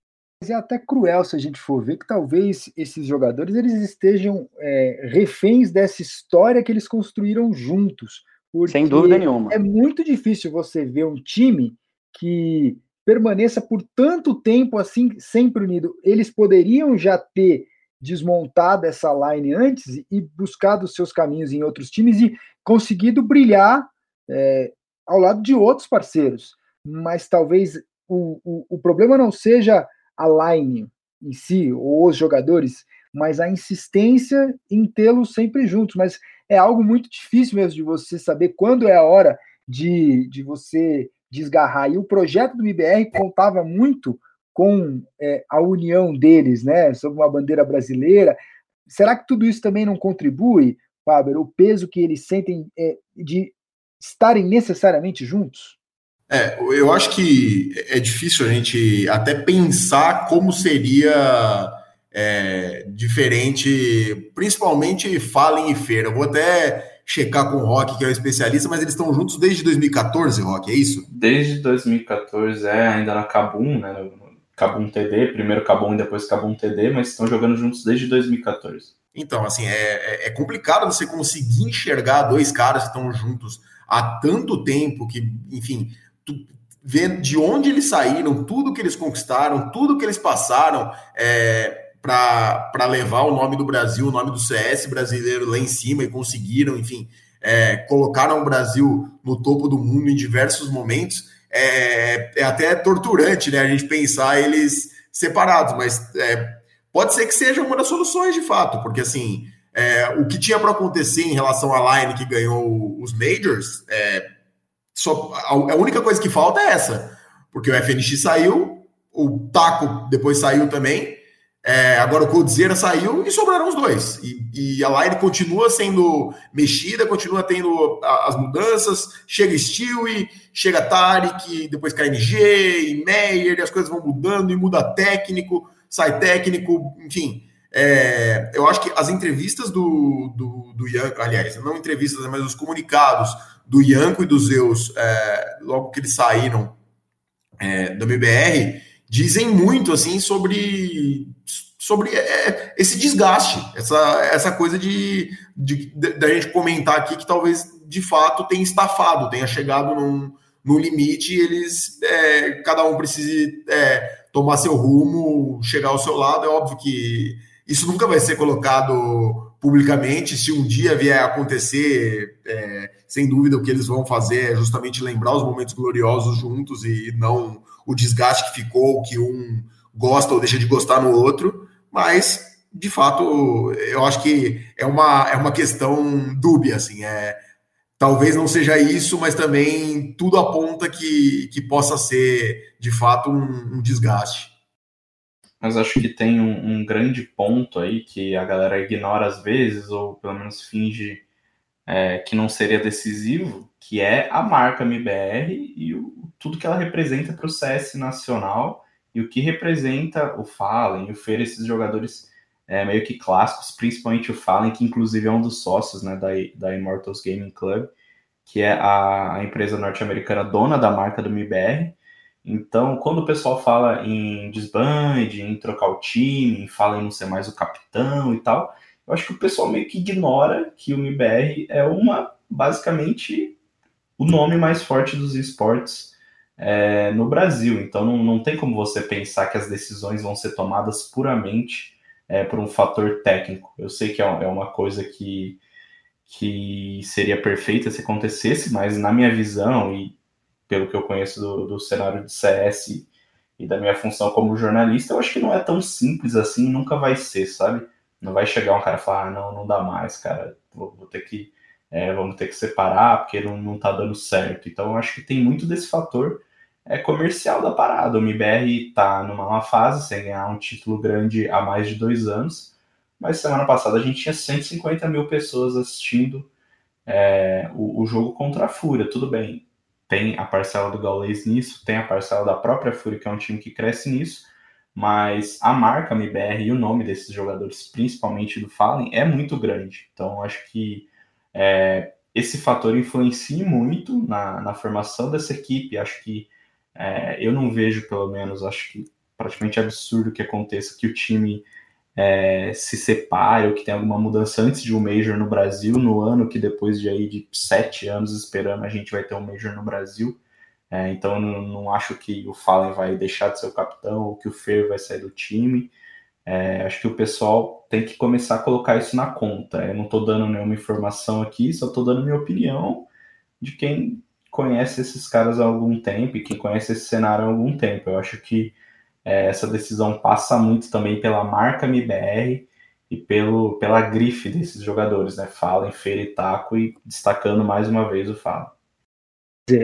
é até cruel se a gente for ver que talvez esses jogadores eles estejam é, reféns dessa história que eles construíram juntos. Sem dúvida nenhuma. É muito difícil você ver um time que permaneça por tanto tempo assim, sempre unido. Eles poderiam já ter desmontado essa line antes e buscado seus caminhos em outros times e conseguido brilhar é, ao lado de outros parceiros. Mas talvez o, o, o problema não seja a line em si, ou os jogadores, mas a insistência em tê-los sempre juntos. Mas é algo muito difícil mesmo de você saber quando é a hora de, de você desgarrar. E o projeto do IBR contava muito com é, a união deles, né, sob uma bandeira brasileira. Será que tudo isso também não contribui, Faber, o peso que eles sentem é, de estarem necessariamente juntos? É, eu acho que é difícil a gente até pensar como seria é, diferente, principalmente Fallen e Feira. Eu vou até checar com o Rock, que é o especialista, mas eles estão juntos desde 2014, Rock, é isso? Desde 2014, é, ainda na Cabum, né? Cabum TD, primeiro Cabum e depois Cabum TD, mas estão jogando juntos desde 2014. Então, assim, é, é, é complicado você conseguir enxergar dois caras que estão juntos há tanto tempo que, enfim, ver de onde eles saíram, tudo que eles conquistaram, tudo que eles passaram é, para levar o nome do Brasil, o nome do CS brasileiro lá em cima e conseguiram, enfim, é, colocaram o Brasil no topo do mundo em diversos momentos. É, é até torturante, né? A gente pensar eles separados, mas é, pode ser que seja uma das soluções de fato, porque assim. É, o que tinha para acontecer em relação à Line que ganhou os Majors, é, só, a, a única coisa que falta é essa. Porque o FNX saiu, o Taco depois saiu também. É, agora o Coldzera saiu e sobraram os dois. E, e, a line continua sendo mexida, continua tendo as mudanças. Chega Stewie, chega Tarek, depois KNG e Meyer, e as coisas vão mudando e muda técnico, sai técnico, enfim. É, eu acho que as entrevistas do, do, do Ian, aliás, não entrevistas, mas os comunicados do Ianco e do Zeus, é, logo que eles saíram é, do MBR, dizem muito assim sobre, sobre é, esse desgaste, essa, essa coisa de, de, de, de, gente comentar aqui que talvez de fato tenha estafado, tenha chegado num, no limite e eles é, cada um precise é, tomar seu rumo, chegar ao seu lado. É óbvio que isso nunca vai ser colocado publicamente. Se um dia vier a acontecer, é, sem dúvida o que eles vão fazer é justamente lembrar os momentos gloriosos juntos e não o desgaste que ficou, que um gosta ou deixa de gostar no outro. Mas, de fato, eu acho que é uma, é uma questão dúbia, assim. É, talvez não seja isso, mas também tudo aponta que, que possa ser, de fato, um, um desgaste mas acho que tem um, um, grande ponto aí que a galera ignora às vezes, ou pelo menos finge é, que não seria decisivo, que é a marca MBR e o, tudo que ela representa para o CS nacional e o que representa o Fallen e o Fer, esses jogadores é, meio que clássicos, principalmente o Fallen, que inclusive é um dos sócios né, da, da Immortals Gaming Club, que é a, a empresa norte-americana dona da marca do MBR. Então, quando o pessoal fala em desband, em trocar o time, fala em não ser mais o capitão e tal, eu acho que o pessoal meio que ignora que o MBR é uma, basicamente, o nome mais forte dos esportes é, no Brasil. Então não, não tem como você pensar que as decisões vão ser tomadas puramente é, por um fator técnico. Eu sei que é, é uma coisa que, que seria perfeita se acontecesse, mas na minha visão e pelo que eu conheço do, do cenário de CS e da minha função como jornalista, eu acho que não é tão simples assim, nunca vai ser, sabe? Não vai chegar um cara e falar, ah, não, não dá mais, cara, vou, vou ter que é, vamos ter que separar porque não, não tá dando certo. Então eu acho que tem muito desse fator é, comercial da parada. O MBR tá numa fase, sem ganhar um título grande há mais de dois anos, mas semana passada a gente tinha 150 mil pessoas assistindo é, o, o, jogo contra a Fúria. Tudo bem, tem a parcela do Gaules nisso, tem a parcela da própria Fúria, que é um time que cresce nisso, mas a marca MBR e o nome desses jogadores, principalmente do Fallen, é muito grande. Então acho que é, esse fator influencia muito na, na, formação dessa equipe. Acho que é, eu não vejo, pelo menos, acho que praticamente absurdo que aconteça que o time é, se separe ou que tenha alguma mudança antes de um Major no Brasil, no ano que depois de aí de sete anos esperando a gente vai ter um Major no Brasil. É, então não, não, acho que o Fallen vai deixar de ser o capitão ou que o Fer vai sair do time. É, acho que o pessoal tem que começar a colocar isso na conta. Eu não estou dando nenhuma informação aqui, só estou dando minha opinião de quem conhece esses caras há algum tempo e quem conhece esse cenário há algum tempo. Eu acho que é, essa decisão passa muito também pela marca MBR e pelo, pela grife desses jogadores, né? Fallen, Feira e Taco, e destacando mais uma vez o Fala.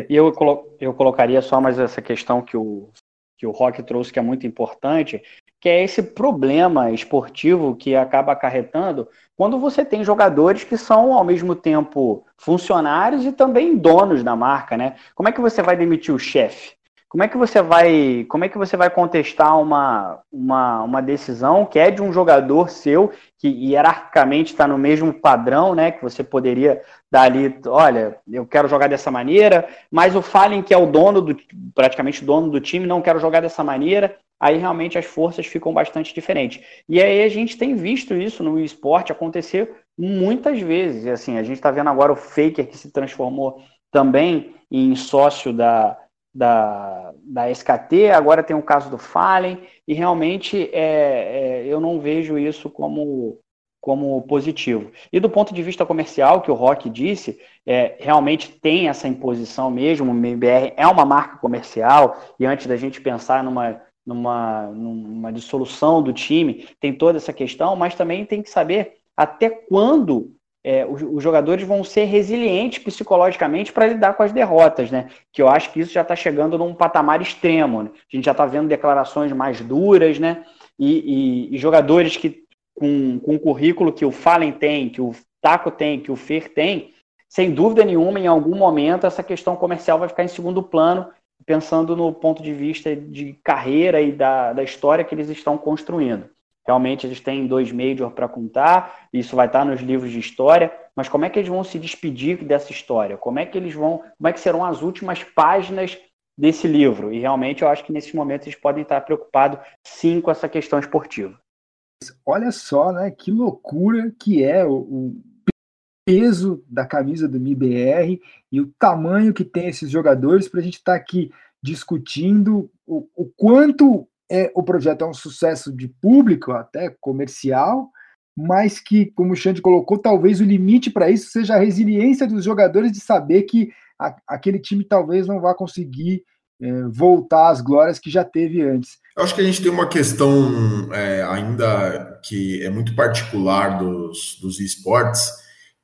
Eu, eu colocaria só mais essa questão que o, que o Rock trouxe, que é muito importante, que é esse problema esportivo que acaba acarretando quando você tem jogadores que são ao mesmo tempo funcionários e também donos da marca, né? Como é que você vai demitir o chefe? Como é que você vai, como é que você vai contestar uma, uma, uma decisão que é de um jogador seu que hierarquicamente está no mesmo padrão, né? Que você poderia dar ali, olha, eu quero jogar dessa maneira, mas o Fallen, que é o dono do, praticamente dono do time, não quero jogar dessa maneira aí realmente as forças ficam bastante diferentes. E aí a gente tem visto isso no esporte acontecer muitas vezes. E assim, a gente está vendo agora o Faker que se transformou também em sócio da, da, da SKT, agora tem o caso do Fallen, e realmente é, é, eu não vejo isso como, como positivo. E do ponto de vista comercial, que o Rock disse, é, realmente tem essa imposição mesmo, o MBR é uma marca comercial, e antes da gente pensar numa numa, numa dissolução do time, tem toda essa questão, mas também tem que saber até quando é, os, os, jogadores vão ser resilientes psicologicamente para lidar com as derrotas, né? Que eu acho que isso já está chegando num patamar extremo. Né? A gente já está vendo declarações mais duras, né? E, e, e jogadores que com, com o currículo que o Fallen tem, que o Taco tem, que o Fer tem, sem dúvida nenhuma, em algum momento essa questão comercial vai ficar em segundo plano pensando no ponto de vista de carreira e da, da história que eles estão construindo. Realmente eles têm dois majors para contar, isso vai estar nos livros de história, mas como é que eles vão se despedir dessa história? Como é que eles vão, como é que serão as últimas páginas desse livro? E realmente eu acho que nesses momentos eles podem estar preocupados sim com essa questão esportiva. Olha só, né, que loucura que é o, o peso da camisa do MIBR e o tamanho que tem esses jogadores para a gente estar tá aqui discutindo o, o, quanto é, o projeto é um sucesso de público, até comercial, mas que, como o Xande colocou, talvez o limite para isso seja a resiliência dos jogadores de saber que a, aquele time talvez não vá conseguir é, voltar às glórias que já teve antes. Eu acho que a gente tem uma questão é, ainda que é muito particular dos, dos esportes,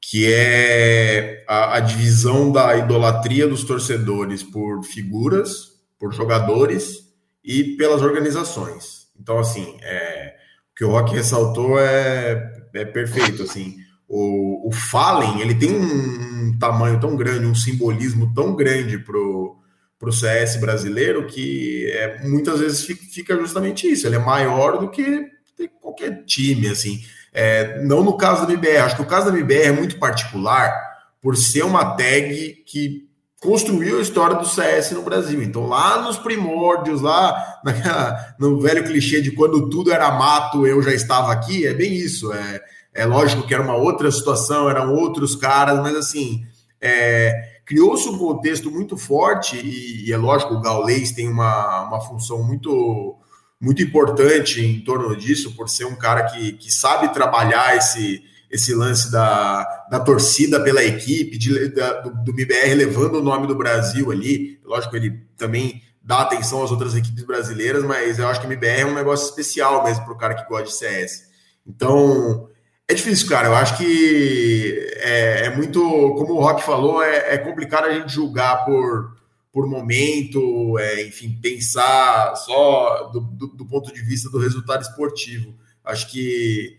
que é a, a, divisão da idolatria dos torcedores por figuras, por jogadores e pelas organizações. Então, assim, é, o que o Rock ressaltou é, é perfeito. Assim, o, o Fallen, ele tem um tamanho tão grande, um simbolismo tão grande pro para o CS brasileiro que é, muitas vezes fica justamente isso. Ele é maior do que qualquer time, assim. É, não no caso da MBR. Acho que o caso da MBR é muito particular por ser uma tag que construiu a história do CS no Brasil. Então, lá nos primórdios, lá naquela, no velho clichê de quando tudo era mato, eu já estava aqui, é bem isso. É, é lógico que era uma outra situação, eram outros caras, mas assim, é, criou-se um contexto muito forte, e, e, é lógico, o Gaulês tem uma, uma função muito muito importante em torno disso, por ser um cara que, que sabe trabalhar esse, esse lance da, da torcida pela equipe, de, da, do, do MBR levando o nome do Brasil ali. Lógico, ele também dá atenção às outras equipes brasileiras, mas eu acho que o MBR é um negócio especial mesmo para o cara que gosta de CS. Então, é difícil, cara. Eu acho que é, é muito, como o Rock falou, é, é complicado a gente julgar por por momento, é, enfim, pensar só do, do, do, ponto de vista do resultado esportivo. Acho que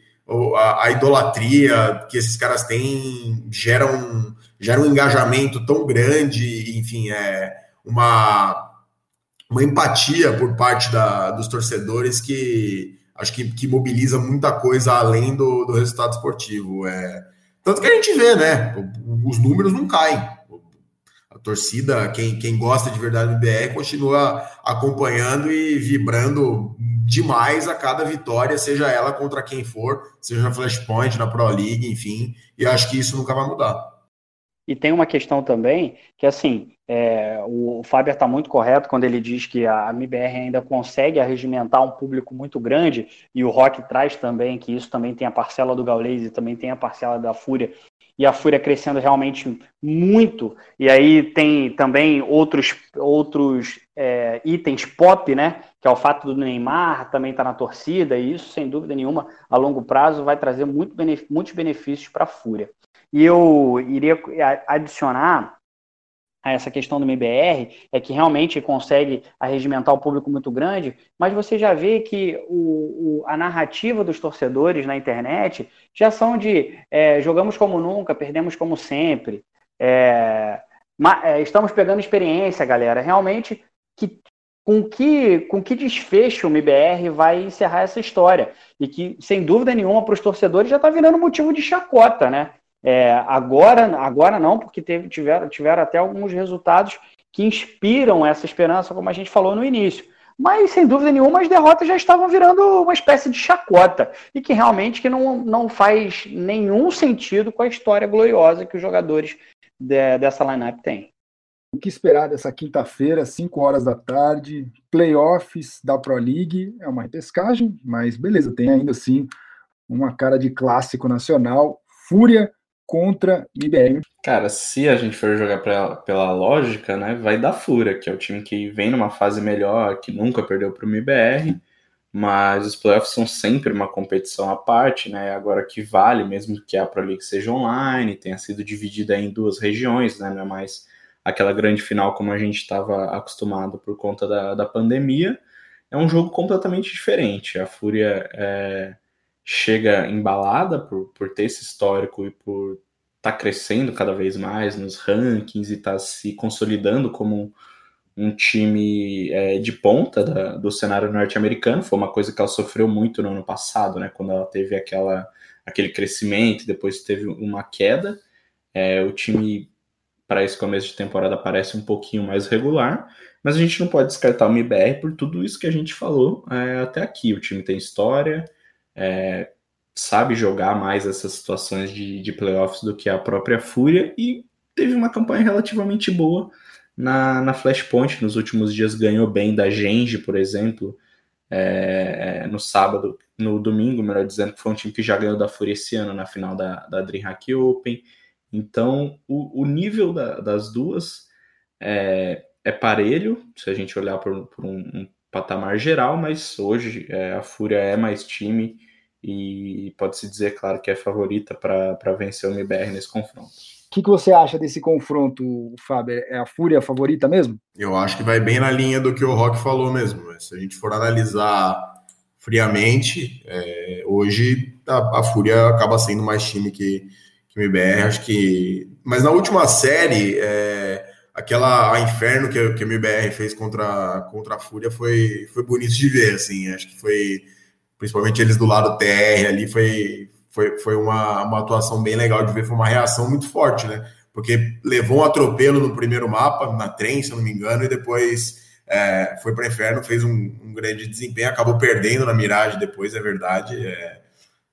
a, a, idolatria que esses caras têm gera um, gera um engajamento tão grande, enfim, é uma, uma empatia por parte da, dos torcedores que acho que, que mobiliza muita coisa além do, do resultado esportivo. É, tanto que a gente vê, né? Os números não caem torcida, quem, quem gosta de verdade do BR, continua acompanhando e vibrando demais a cada vitória, seja ela contra quem for, seja na Flashpoint, na Pro League, enfim, e acho que isso nunca vai mudar. E tem uma questão também que, assim, é, o Fábio está muito correto quando ele diz que a MBR ainda consegue arregimentar um público muito grande, e o Rock traz também que isso também tem a parcela do Gaules e também tem a parcela da Fúria, e a Fúria crescendo realmente muito. E aí tem também outros, outros é, itens pop, né? Que é o fato do Neymar também estar tá na torcida, e isso, sem dúvida nenhuma, a longo prazo vai trazer muito benef muitos benefícios para a Fúria. E eu iria adicionar a essa questão do MBR é que realmente consegue arregimentar o público muito grande, mas você já vê que o, o, a narrativa dos torcedores na internet já são de é, jogamos como nunca, perdemos como sempre, é, é, estamos pegando experiência, galera. Realmente, que, com, que, com que desfecho o MBR vai encerrar essa história? E que, sem dúvida nenhuma, para os torcedores já está virando motivo de chacota, né? É, agora, agora não, porque teve, tiveram, tiveram até alguns resultados que inspiram essa esperança, como a gente falou no início. Mas, sem dúvida nenhuma, as derrotas já estavam virando uma espécie de chacota e que realmente que não, não faz nenhum sentido com a história gloriosa que os jogadores de, dessa lineup têm. O que esperar dessa quinta-feira, 5 horas da tarde, playoffs da Pro League, é uma repescagem, mas beleza, tem ainda assim uma cara de clássico nacional, Fúria contra IBM. Cara, se a gente for jogar pra, pela lógica, né, vai dar Fúria, que é o time que vem numa fase melhor, que nunca perdeu para o MBR, mas os playoffs são sempre uma competição à parte, né? Agora que vale, mesmo que a Pro League seja online, tenha sido dividida em duas regiões, né? Não é mais aquela grande final como a gente estava acostumado por conta da, da pandemia. É um jogo completamente diferente. A Fúria é, chega embalada por, por ter esse histórico e por estar tá crescendo cada vez mais nos rankings e estar tá se consolidando como um, um time é, de ponta da, do cenário norte-americano. Foi uma coisa que ela sofreu muito no ano passado, né? Quando ela teve aquela, aquele crescimento, depois teve uma queda. É, o time para esse começo de temporada parece um pouquinho mais regular, mas a gente não pode descartar o MBR por tudo isso que a gente falou é, até aqui. O time tem história, é, sabe jogar mais essas situações de, de playoffs do que a própria Fúria e teve uma campanha relativamente boa na, na Flashpoint. Nos últimos dias ganhou bem da Genge, por exemplo, é, é, no sábado, no domingo, melhor dizendo, foi um time que já ganhou da Fúria esse ano na final da, da DreamHack Open. Então, o, o nível da, das duas é, é, parelho, se a gente olhar por, por um, um patamar geral, mas hoje é, a Fúria é mais time e pode-se dizer, claro, que é favorita para vencer o MBR nesse confronto. O que, que você acha desse confronto, Fábio? É a Fúria a favorita mesmo? Eu acho que vai bem na linha do que o Rock falou mesmo. Se a gente for analisar friamente. É, hoje a, a, Fúria acaba sendo mais time que, que o MBR, acho que. Mas na última série, é, aquela a Inferno que, que a MBR fez contra, contra a Fúria foi, foi bonito de ver, assim. Acho que foi. Principalmente eles do lado TR ali, foi, foi, foi uma, uma atuação bem legal de ver, foi uma reação muito forte, né? Porque levou um atropelo no primeiro mapa, na trem, se eu não me engano, e depois é, foi para inferno, fez um, um, grande desempenho, acabou perdendo na miragem depois, é verdade. É,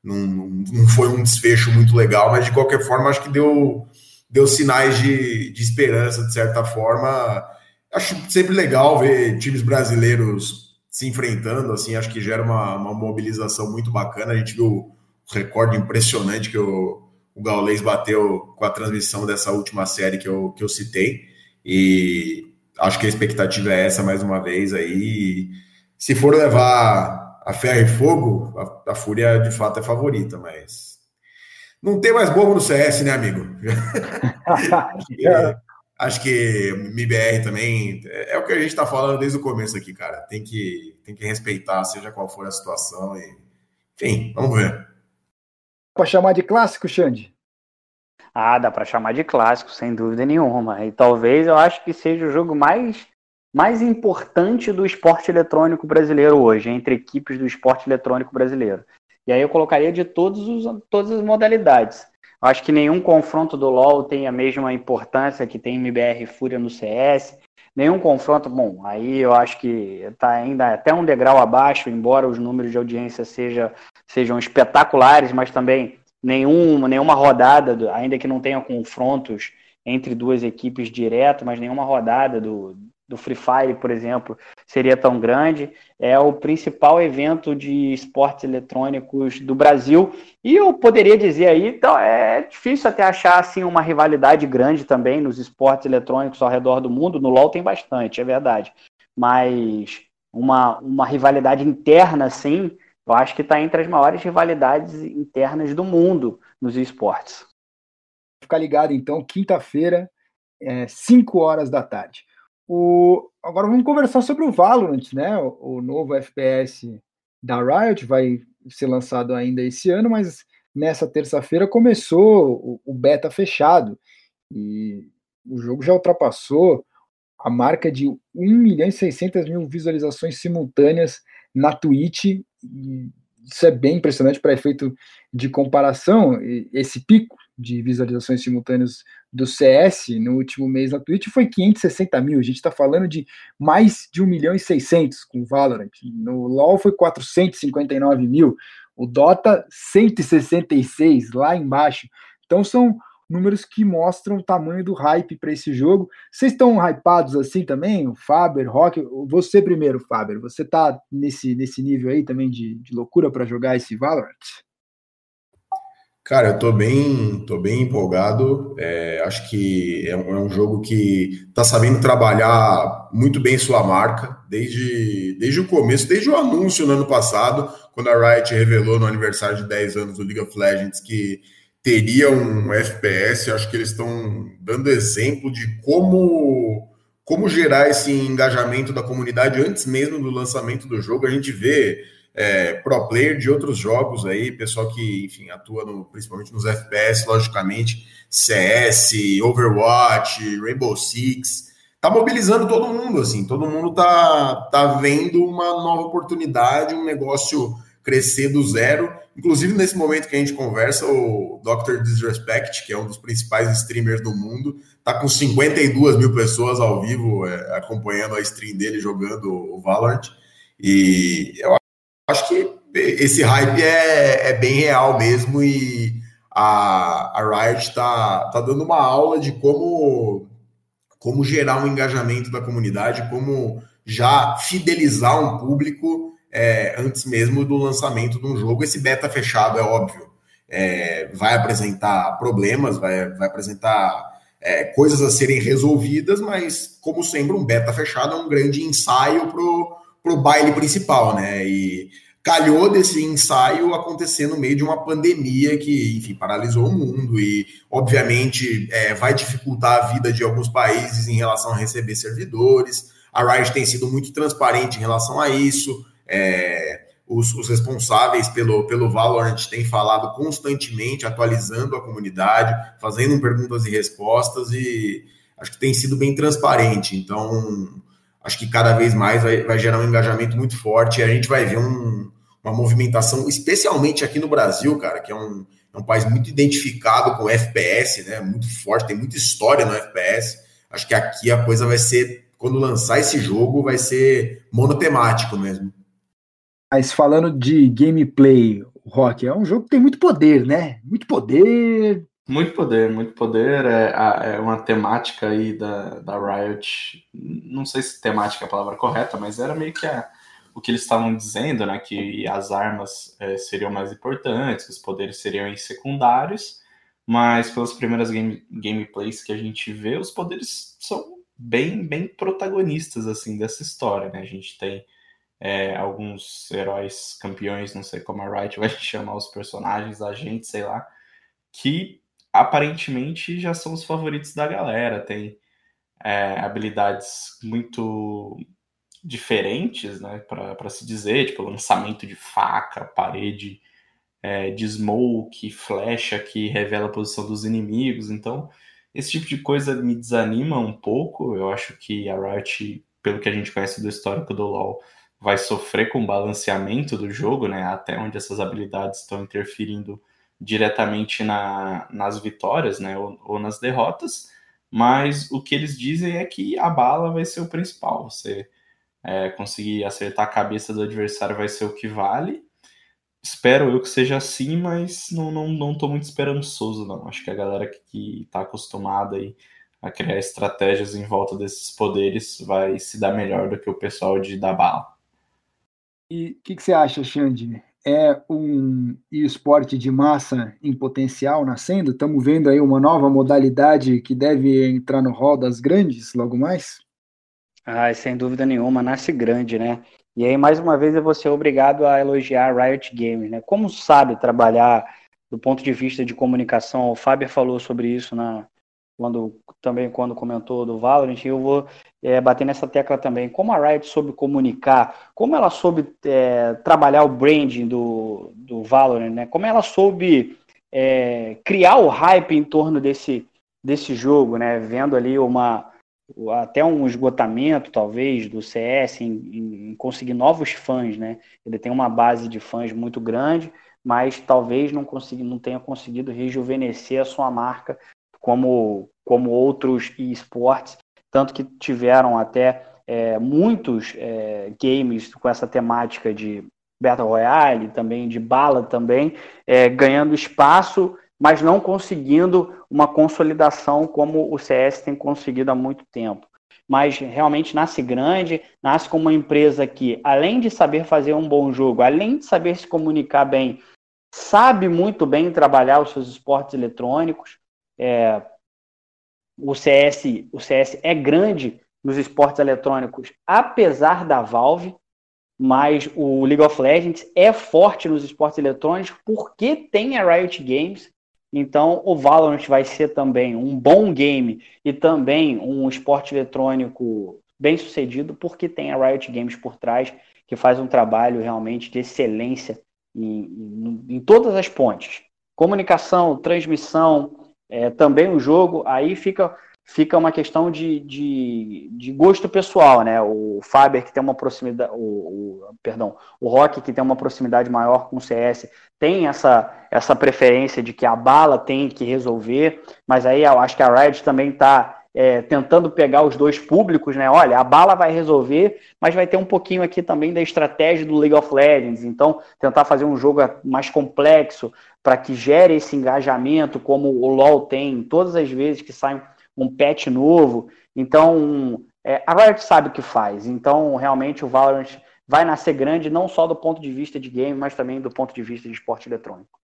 não, não, foi um desfecho muito legal, mas de qualquer forma acho que deu, deu sinais de, de esperança, de certa forma. Acho sempre legal ver times brasileiros se enfrentando, assim, acho que gera uma, uma mobilização muito bacana. A gente viu o recorde impressionante que o, o Gaulês bateu com a transmissão dessa última série que eu, que eu citei. E acho que a expectativa é essa mais uma vez aí. Se for levar a ferro e fogo, a, a Fúria de fato é favorita, mas não tem mais bobo no CS, né, amigo? acho que MBR também é, é o que a gente está falando desde o começo aqui, cara. Tem que, tem que respeitar, seja qual for a situação. E, enfim, vamos ver. Para chamar de clássico, Xande? Ah, dá para chamar de clássico, sem dúvida nenhuma. E talvez eu acho que seja o jogo mais, mais importante do esporte eletrônico brasileiro hoje, entre equipes do esporte eletrônico brasileiro. E aí eu colocaria de todos os, todas as modalidades. Acho que nenhum confronto do LoL tem a mesma importância que tem MBR Fúria no CS. Nenhum confronto, bom, aí eu acho que está ainda até um degrau abaixo, embora os números de audiência seja, sejam espetaculares, mas também nenhuma, nenhuma rodada, ainda que não tenha confrontos entre duas equipes direto, mas nenhuma rodada do, do Free Fire, por exemplo, seria tão grande. É o principal evento de esportes eletrônicos do Brasil. E eu poderia dizer aí, então, é difícil até achar assim uma rivalidade grande também nos esportes eletrônicos ao redor do mundo. No LoL tem bastante, é verdade. Mas uma, uma rivalidade interna, assim, eu acho que está entre as maiores rivalidades internas do mundo nos esportes. Ficar ligado então, quinta-feira, é, 5 horas da tarde. O... Agora vamos conversar sobre o Valorant, né? O, novo FPS da Riot vai ser lançado ainda esse ano, mas nessa terça-feira começou o, o beta fechado e o jogo já ultrapassou a marca de 1 milhão e 600 mil visualizações simultâneas na Twitch isso é bem impressionante para efeito de comparação. Esse pico de visualizações simultâneas do CS no último mês na Twitch foi 560 mil. A gente está falando de mais de 1 milhão e 600 com Valorant. No LoL foi 459 mil. O Dota, 166 lá embaixo. Então são números que mostram o tamanho do hype para esse jogo. Vocês estão hypados assim também? O Faber, Rock, você primeiro, Faber, você tá nesse, nesse nível aí também de, de loucura para jogar esse Valorant? Cara, eu tô bem, tô bem empolgado. É, acho que é um, é um, jogo que tá sabendo trabalhar muito bem sua marca desde, desde o começo, desde o anúncio no ano passado, quando a Riot revelou no aniversário de 10 anos do League of Legends que teria um FPS, acho que eles estão dando exemplo de como como gerar esse engajamento da comunidade antes mesmo do lançamento do jogo. A gente vê é, pro player de outros jogos aí, pessoal que, enfim, atua no, principalmente nos FPS, logicamente, CS, Overwatch, Rainbow Six, tá mobilizando todo mundo, assim, todo mundo tá, tá vendo uma nova oportunidade, um negócio crescer do zero. Inclusive, nesse momento que a gente conversa, o Dr. Disrespect, que é um dos principais streamers do mundo, tá com 52 mil pessoas ao vivo é, acompanhando a stream dele jogando o Valorant. E eu acho que esse hype é, é bem real mesmo e a, a Riot tá, tá dando uma aula de como, como gerar um engajamento da comunidade, como já fidelizar um público é, antes mesmo do lançamento de um jogo. Esse beta fechado, é óbvio, é, vai apresentar problemas, vai, vai apresentar é, coisas a serem resolvidas, mas, como sempre, um beta fechado é um grande ensaio para o baile principal, né? E calhou desse ensaio acontecer no meio de uma pandemia que, enfim, paralisou o mundo e, obviamente, é, vai dificultar a vida de alguns países em relação a receber servidores. A Riot tem sido muito transparente em relação a isso. É, os, os, responsáveis pelo, pelo Valorant têm falado constantemente, atualizando a comunidade, fazendo perguntas e respostas, e acho que tem sido bem transparente. Então, acho que cada vez mais vai, vai gerar um engajamento muito forte e a gente vai ver um, uma movimentação, especialmente aqui no Brasil, cara, que é um, é um país muito identificado com o FPS, né? Muito forte, tem muita história no FPS. Acho que aqui a coisa vai ser, quando lançar esse jogo, vai ser monotemático mesmo. Mas falando de gameplay, Rock, é um jogo que tem muito poder, né? Muito poder. Muito poder, muito poder. É, é uma temática aí da, da Riot. Não sei se temática é a palavra correta, mas era meio que a, o que eles estavam dizendo, né? Que as armas é, seriam mais importantes, que os poderes seriam secundários. Mas pelas primeiras game, gameplays que a gente vê, os poderes são bem, bem protagonistas assim dessa história, né? A gente tem é, alguns heróis campeões, não sei como a Wright vai chamar os personagens, agentes, sei lá, que aparentemente já são os favoritos da galera. Tem é, habilidades muito diferentes, né, para se dizer, tipo lançamento de faca, parede é, de smoke, flecha que revela a posição dos inimigos. Então, esse tipo de coisa me desanima um pouco. Eu acho que a Riot, pelo que a gente conhece do histórico do LoL, vai sofrer com o balanceamento do jogo, né? Até onde essas habilidades estão interferindo diretamente na, nas vitórias, né? Ou, ou, nas derrotas. Mas o que eles dizem é que a bala vai ser o principal. Você é, conseguir acertar a cabeça do adversário vai ser o que vale. Espero eu que seja assim, mas não, não, não tô muito esperançoso, não. Acho que a galera que, está acostumada aí a criar estratégias em volta desses poderes vai se dar melhor do que o pessoal de dar bala. E o que, que, você acha, Xande? É um esporte de massa em potencial nascendo? Estamos vendo aí uma nova modalidade que deve entrar no rol das grandes logo mais? Ah, sem dúvida nenhuma, nasce grande, né? E aí, mais uma vez, eu vou ser obrigado a elogiar a Riot Games, né? Como sabe trabalhar do ponto de vista de comunicação, o Fábio falou sobre isso na, quando, também quando comentou do Valorant, eu vou é, bater nessa tecla também. Como a Riot soube comunicar, como ela soube é, trabalhar o branding do, do Valorant, né? Como ela soube é, criar o hype em torno desse, desse jogo, né? Vendo ali uma até um esgotamento talvez do CS em, em conseguir novos fãs, né? Ele tem uma base de fãs muito grande, mas talvez não, consegui, não tenha conseguido rejuvenescer a sua marca como, como outros esportes tanto que tiveram até é, muitos é, games com essa temática de Battle Royale, também de bala também, é, ganhando espaço, mas não conseguindo uma consolidação como o CS tem conseguido há muito tempo. Mas realmente nasce grande, nasce como uma empresa que, além de saber fazer um bom jogo, além de saber se comunicar bem, sabe muito bem trabalhar os seus esportes eletrônicos, é, o CS, o CS é grande nos esportes eletrônicos, apesar da Valve, mas o League of Legends é forte nos esportes eletrônicos porque tem a Riot Games. Então, o Valorant vai ser também um bom game e também um esporte eletrônico bem sucedido porque tem a Riot Games por trás, que faz um trabalho realmente de excelência em, em, em todas as pontes. Comunicação, transmissão, é, também o jogo, aí fica, fica uma questão de, de, de gosto pessoal, né? O Faber que tem uma proximidade, o, o, perdão, o Rock que tem uma proximidade maior com o CS tem essa, essa preferência de que a bala tem que resolver, mas aí eu acho que a Riot também está é, tentando pegar os dois públicos, né? Olha, a bala vai resolver, mas vai ter um pouquinho aqui também da estratégia do League of Legends. Então, tentar fazer um jogo mais complexo para que gere esse engajamento, como o LoL tem todas as vezes que sai um patch novo. Então, é, a Riot sabe o que faz. Então, realmente, o Valorant vai nascer grande, não só do ponto de vista de game, mas também do ponto de vista de esporte eletrônico.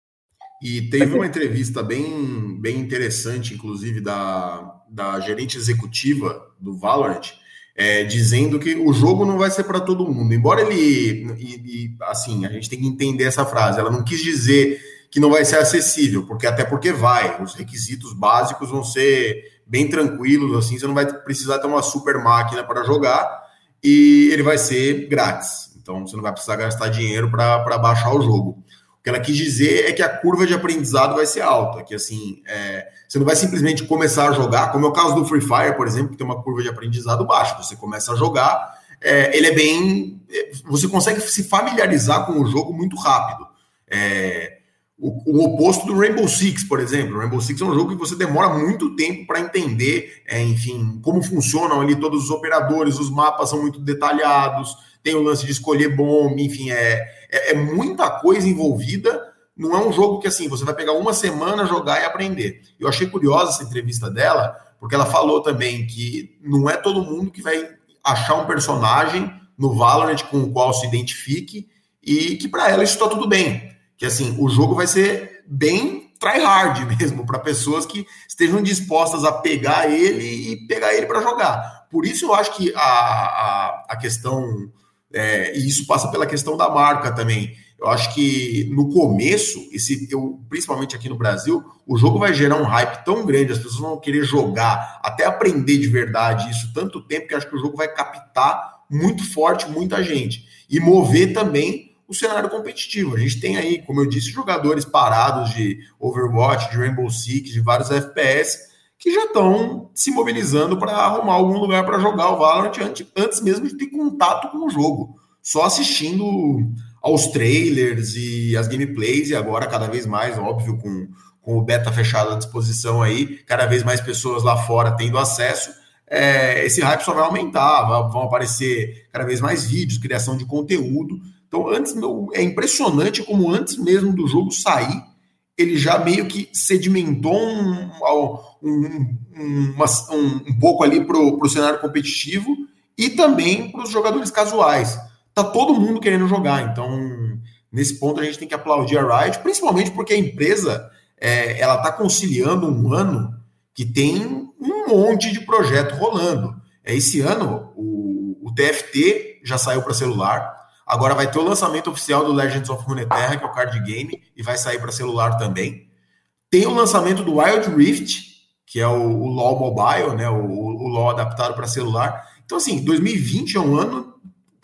E teve uma entrevista bem, bem interessante, inclusive, da, da gerente executiva do Valorant, é, dizendo que o jogo não vai ser para todo mundo. Embora ele. E, e, assim, a gente tem que entender essa frase. Ela não quis dizer que não vai ser acessível, porque até porque vai. Os requisitos básicos vão ser bem tranquilos, assim, você não vai precisar ter uma super máquina para jogar e ele vai ser grátis. Então você não vai precisar gastar dinheiro para baixar o jogo. O que ela quis dizer é que a curva de aprendizado vai ser alta, que assim, é, você não vai simplesmente começar a jogar, como é o caso do Free Fire, por exemplo, que tem uma curva de aprendizado baixa. Você começa a jogar, é, ele é bem. É, você consegue se familiarizar com o jogo muito rápido. É, o, o, oposto do Rainbow Six, por exemplo. O Rainbow Six é um jogo que você demora muito tempo para entender, é, enfim, como funcionam ali todos os operadores, os mapas são muito detalhados, tem o lance de escolher bomba, enfim, é, é, é, muita coisa envolvida. Não é um jogo que assim você vai pegar uma semana, jogar e aprender. Eu achei curiosa essa entrevista dela, porque ela falou também que não é todo mundo que vai achar um personagem no Valorant com o qual se identifique e que para ela isso está tudo bem que assim, o jogo vai ser bem tryhard mesmo, para pessoas que estejam dispostas a pegar ele e pegar ele para jogar. Por isso eu acho que a, a, a questão, é, e isso passa pela questão da marca também. Eu acho que no começo, esse, eu, principalmente aqui no Brasil, o jogo vai gerar um hype tão grande, as pessoas vão querer jogar, até aprender de verdade isso tanto tempo que acho que o jogo vai captar muito forte muita gente e mover também o cenário competitivo. A gente tem aí, como eu disse, jogadores parados de Overwatch, de Rainbow Six, de vários FPS, que já estão se mobilizando para arrumar algum lugar para jogar o Valorant antes, antes mesmo de ter contato com o jogo. Só assistindo aos trailers e as gameplays, e agora cada vez mais, óbvio, com, com o beta fechado à disposição aí, cada vez mais pessoas lá fora tendo acesso. É, esse hype só vai aumentar, vão aparecer cada vez mais vídeos, criação de conteúdo, então, antes, é impressionante como antes mesmo do jogo sair, ele já meio que sedimentou um, um, um, um pouco ali para o cenário competitivo e também para os jogadores casuais. Tá todo mundo querendo jogar, então nesse ponto a gente tem que aplaudir a Riot, principalmente porque a empresa é, ela está conciliando um ano que tem um monte de projeto rolando. É, esse ano o, o TFT já saiu para celular, Agora vai ter o lançamento oficial do Legends of Runeterra, que é o card game, e vai sair para celular também. Tem o lançamento do Wild Rift, que é o, o LoL Mobile, né? O, o LoL adaptado para celular. Então, assim, 2020 é um ano,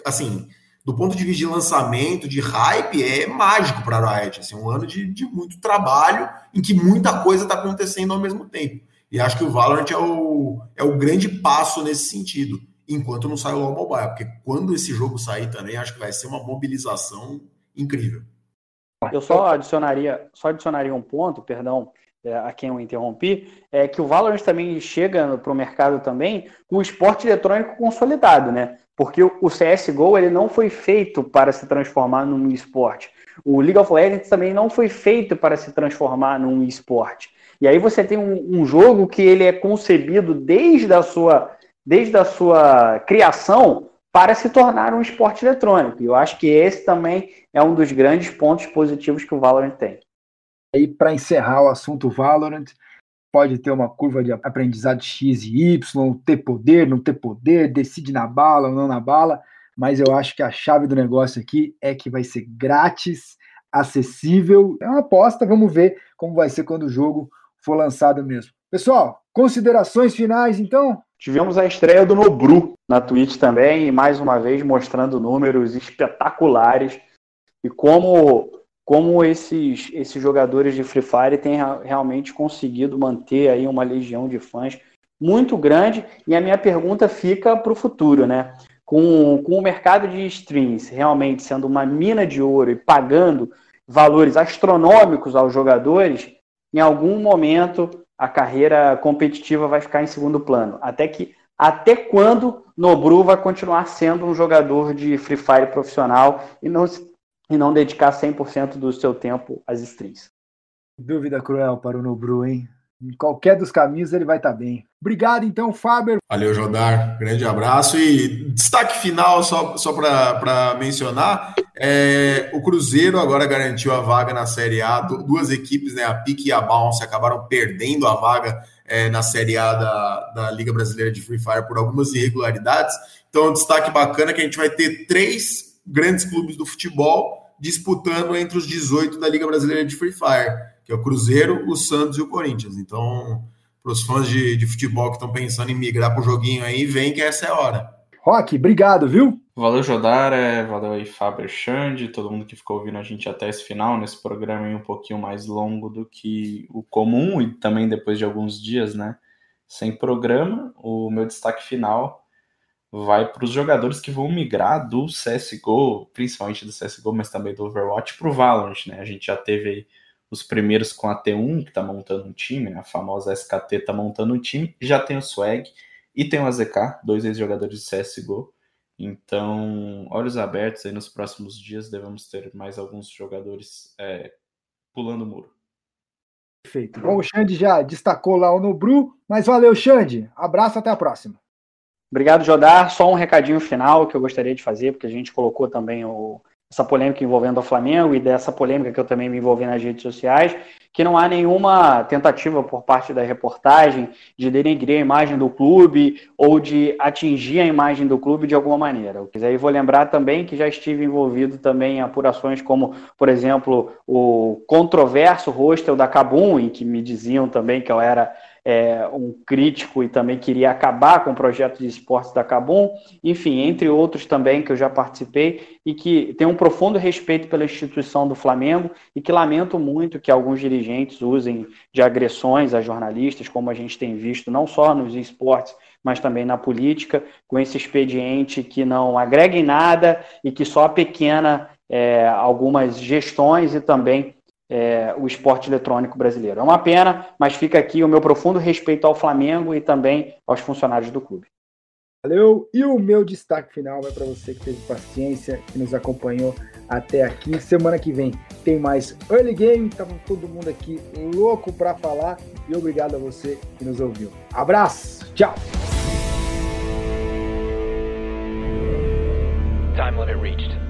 assim, do ponto de vista de lançamento, de hype, é mágico para a Riot. Assim, um ano de, de muito trabalho, em que muita coisa está acontecendo ao mesmo tempo. E acho que o Valorant é o, é o grande passo nesse sentido enquanto não sai o LoL Mobile, porque quando esse jogo sair também, acho que vai ser uma mobilização incrível. Eu só adicionaria, só adicionaria um ponto, perdão, é, a quem eu interrompi, é que o Valorant também chega para o mercado também com o esporte eletrônico consolidado, né? Porque o CSGO ele não foi feito para se transformar num esporte. O League of Legends também não foi feito para se transformar num esporte. E aí você tem um, um jogo que ele é concebido desde a sua desde a sua criação para se tornar um esporte eletrônico. E eu acho que esse também é um dos grandes pontos positivos que o Valorant tem. E para encerrar o assunto Valorant, pode ter uma curva de aprendizado X e Y, ter poder, não ter poder, decide na bala ou não na bala, mas eu acho que a chave do negócio aqui é que vai ser grátis, acessível. É uma aposta, vamos ver como vai ser quando o jogo for lançado mesmo. Pessoal, considerações finais então? Tivemos a estreia do Nobru na Twitch também, e mais uma vez mostrando números espetaculares e como, como esses, esses jogadores de Free Fire têm realmente conseguido manter aí uma legião de fãs muito grande. E a minha pergunta fica para o futuro, né? Com, com o mercado de streams realmente sendo uma mina de ouro e pagando valores astronômicos aos jogadores, em algum momento a carreira competitiva vai ficar em segundo plano. Até que até quando Nobru vai continuar sendo um jogador de Free Fire profissional e não, e não dedicar 100% do seu tempo às streams. Dúvida cruel para o Nobru, hein? Em qualquer dos caminhos ele vai estar bem. Obrigado, então, Faber. Valeu, Jodar. Grande abraço. E destaque final, só, só para mencionar: é, o Cruzeiro agora garantiu a vaga na Série A. Duas equipes, né, a Pique e a Bounce, acabaram perdendo a vaga é, na Série A da, da Liga Brasileira de Free Fire por algumas irregularidades. Então, um destaque bacana que a gente vai ter três grandes clubes do futebol disputando entre os 18 da Liga Brasileira de Free Fire que é o Cruzeiro, o Santos e o Corinthians. Então, para os fãs de, de futebol que estão pensando em migrar para o joguinho aí, vem que essa é a hora. Rock, obrigado, viu? Valeu, Jodar, é, valeu aí, Faber Xande, todo mundo que ficou ouvindo a gente até esse final, nesse programa aí um pouquinho mais longo do que o comum e também depois de alguns dias, né, sem programa. O meu destaque final vai para os jogadores que vão migrar do CSGO, principalmente do CSGO, mas também do Overwatch, para o Valorant, né, a gente já teve aí os primeiros com a T1, que está montando um time, né, a famosa SKT está montando um time, já tem o Swag e tem o AZK, dois ex-jogadores de CSGO, então, olhos abertos aí nos próximos dias, devemos ter mais alguns jogadores é, pulando o muro. Perfeito. Bom, o Xande já destacou lá o Nobru, mas valeu, Xande. Abraço, até a próxima. Obrigado, Jodar. Só um recadinho final que eu gostaria de fazer, porque a gente colocou também o, essa polêmica envolvendo o Flamengo e dessa polêmica que eu também me envolvi nas redes sociais que não há nenhuma tentativa por parte da reportagem de denegrir a imagem do clube ou de atingir a imagem do clube de alguma maneira. E vou lembrar também que já estive envolvido também em apurações como, por exemplo, o controverso hostel da Cabum, em que me diziam também que eu era é, um crítico e também queria acabar com o projeto de esportes da Cabum, enfim, entre outros também que eu já participei e que tenho um profundo respeito pela instituição do Flamengo e que lamento muito que alguns dirigentes usem de agressões a jornalistas, como a gente tem visto não só nos esportes, mas também na política, com esse expediente que não agrega em nada e que só pequena é, algumas gestões e também é, o esporte eletrônico brasileiro. É uma pena, mas fica aqui o meu profundo respeito ao Flamengo e também aos funcionários do clube. Valeu! E o meu destaque final vai para você que teve paciência, que nos acompanhou até aqui. Semana que vem tem mais Early Game, estava todo mundo aqui louco para falar e obrigado a você que nos ouviu. Abraço, tchau! Time limit reached.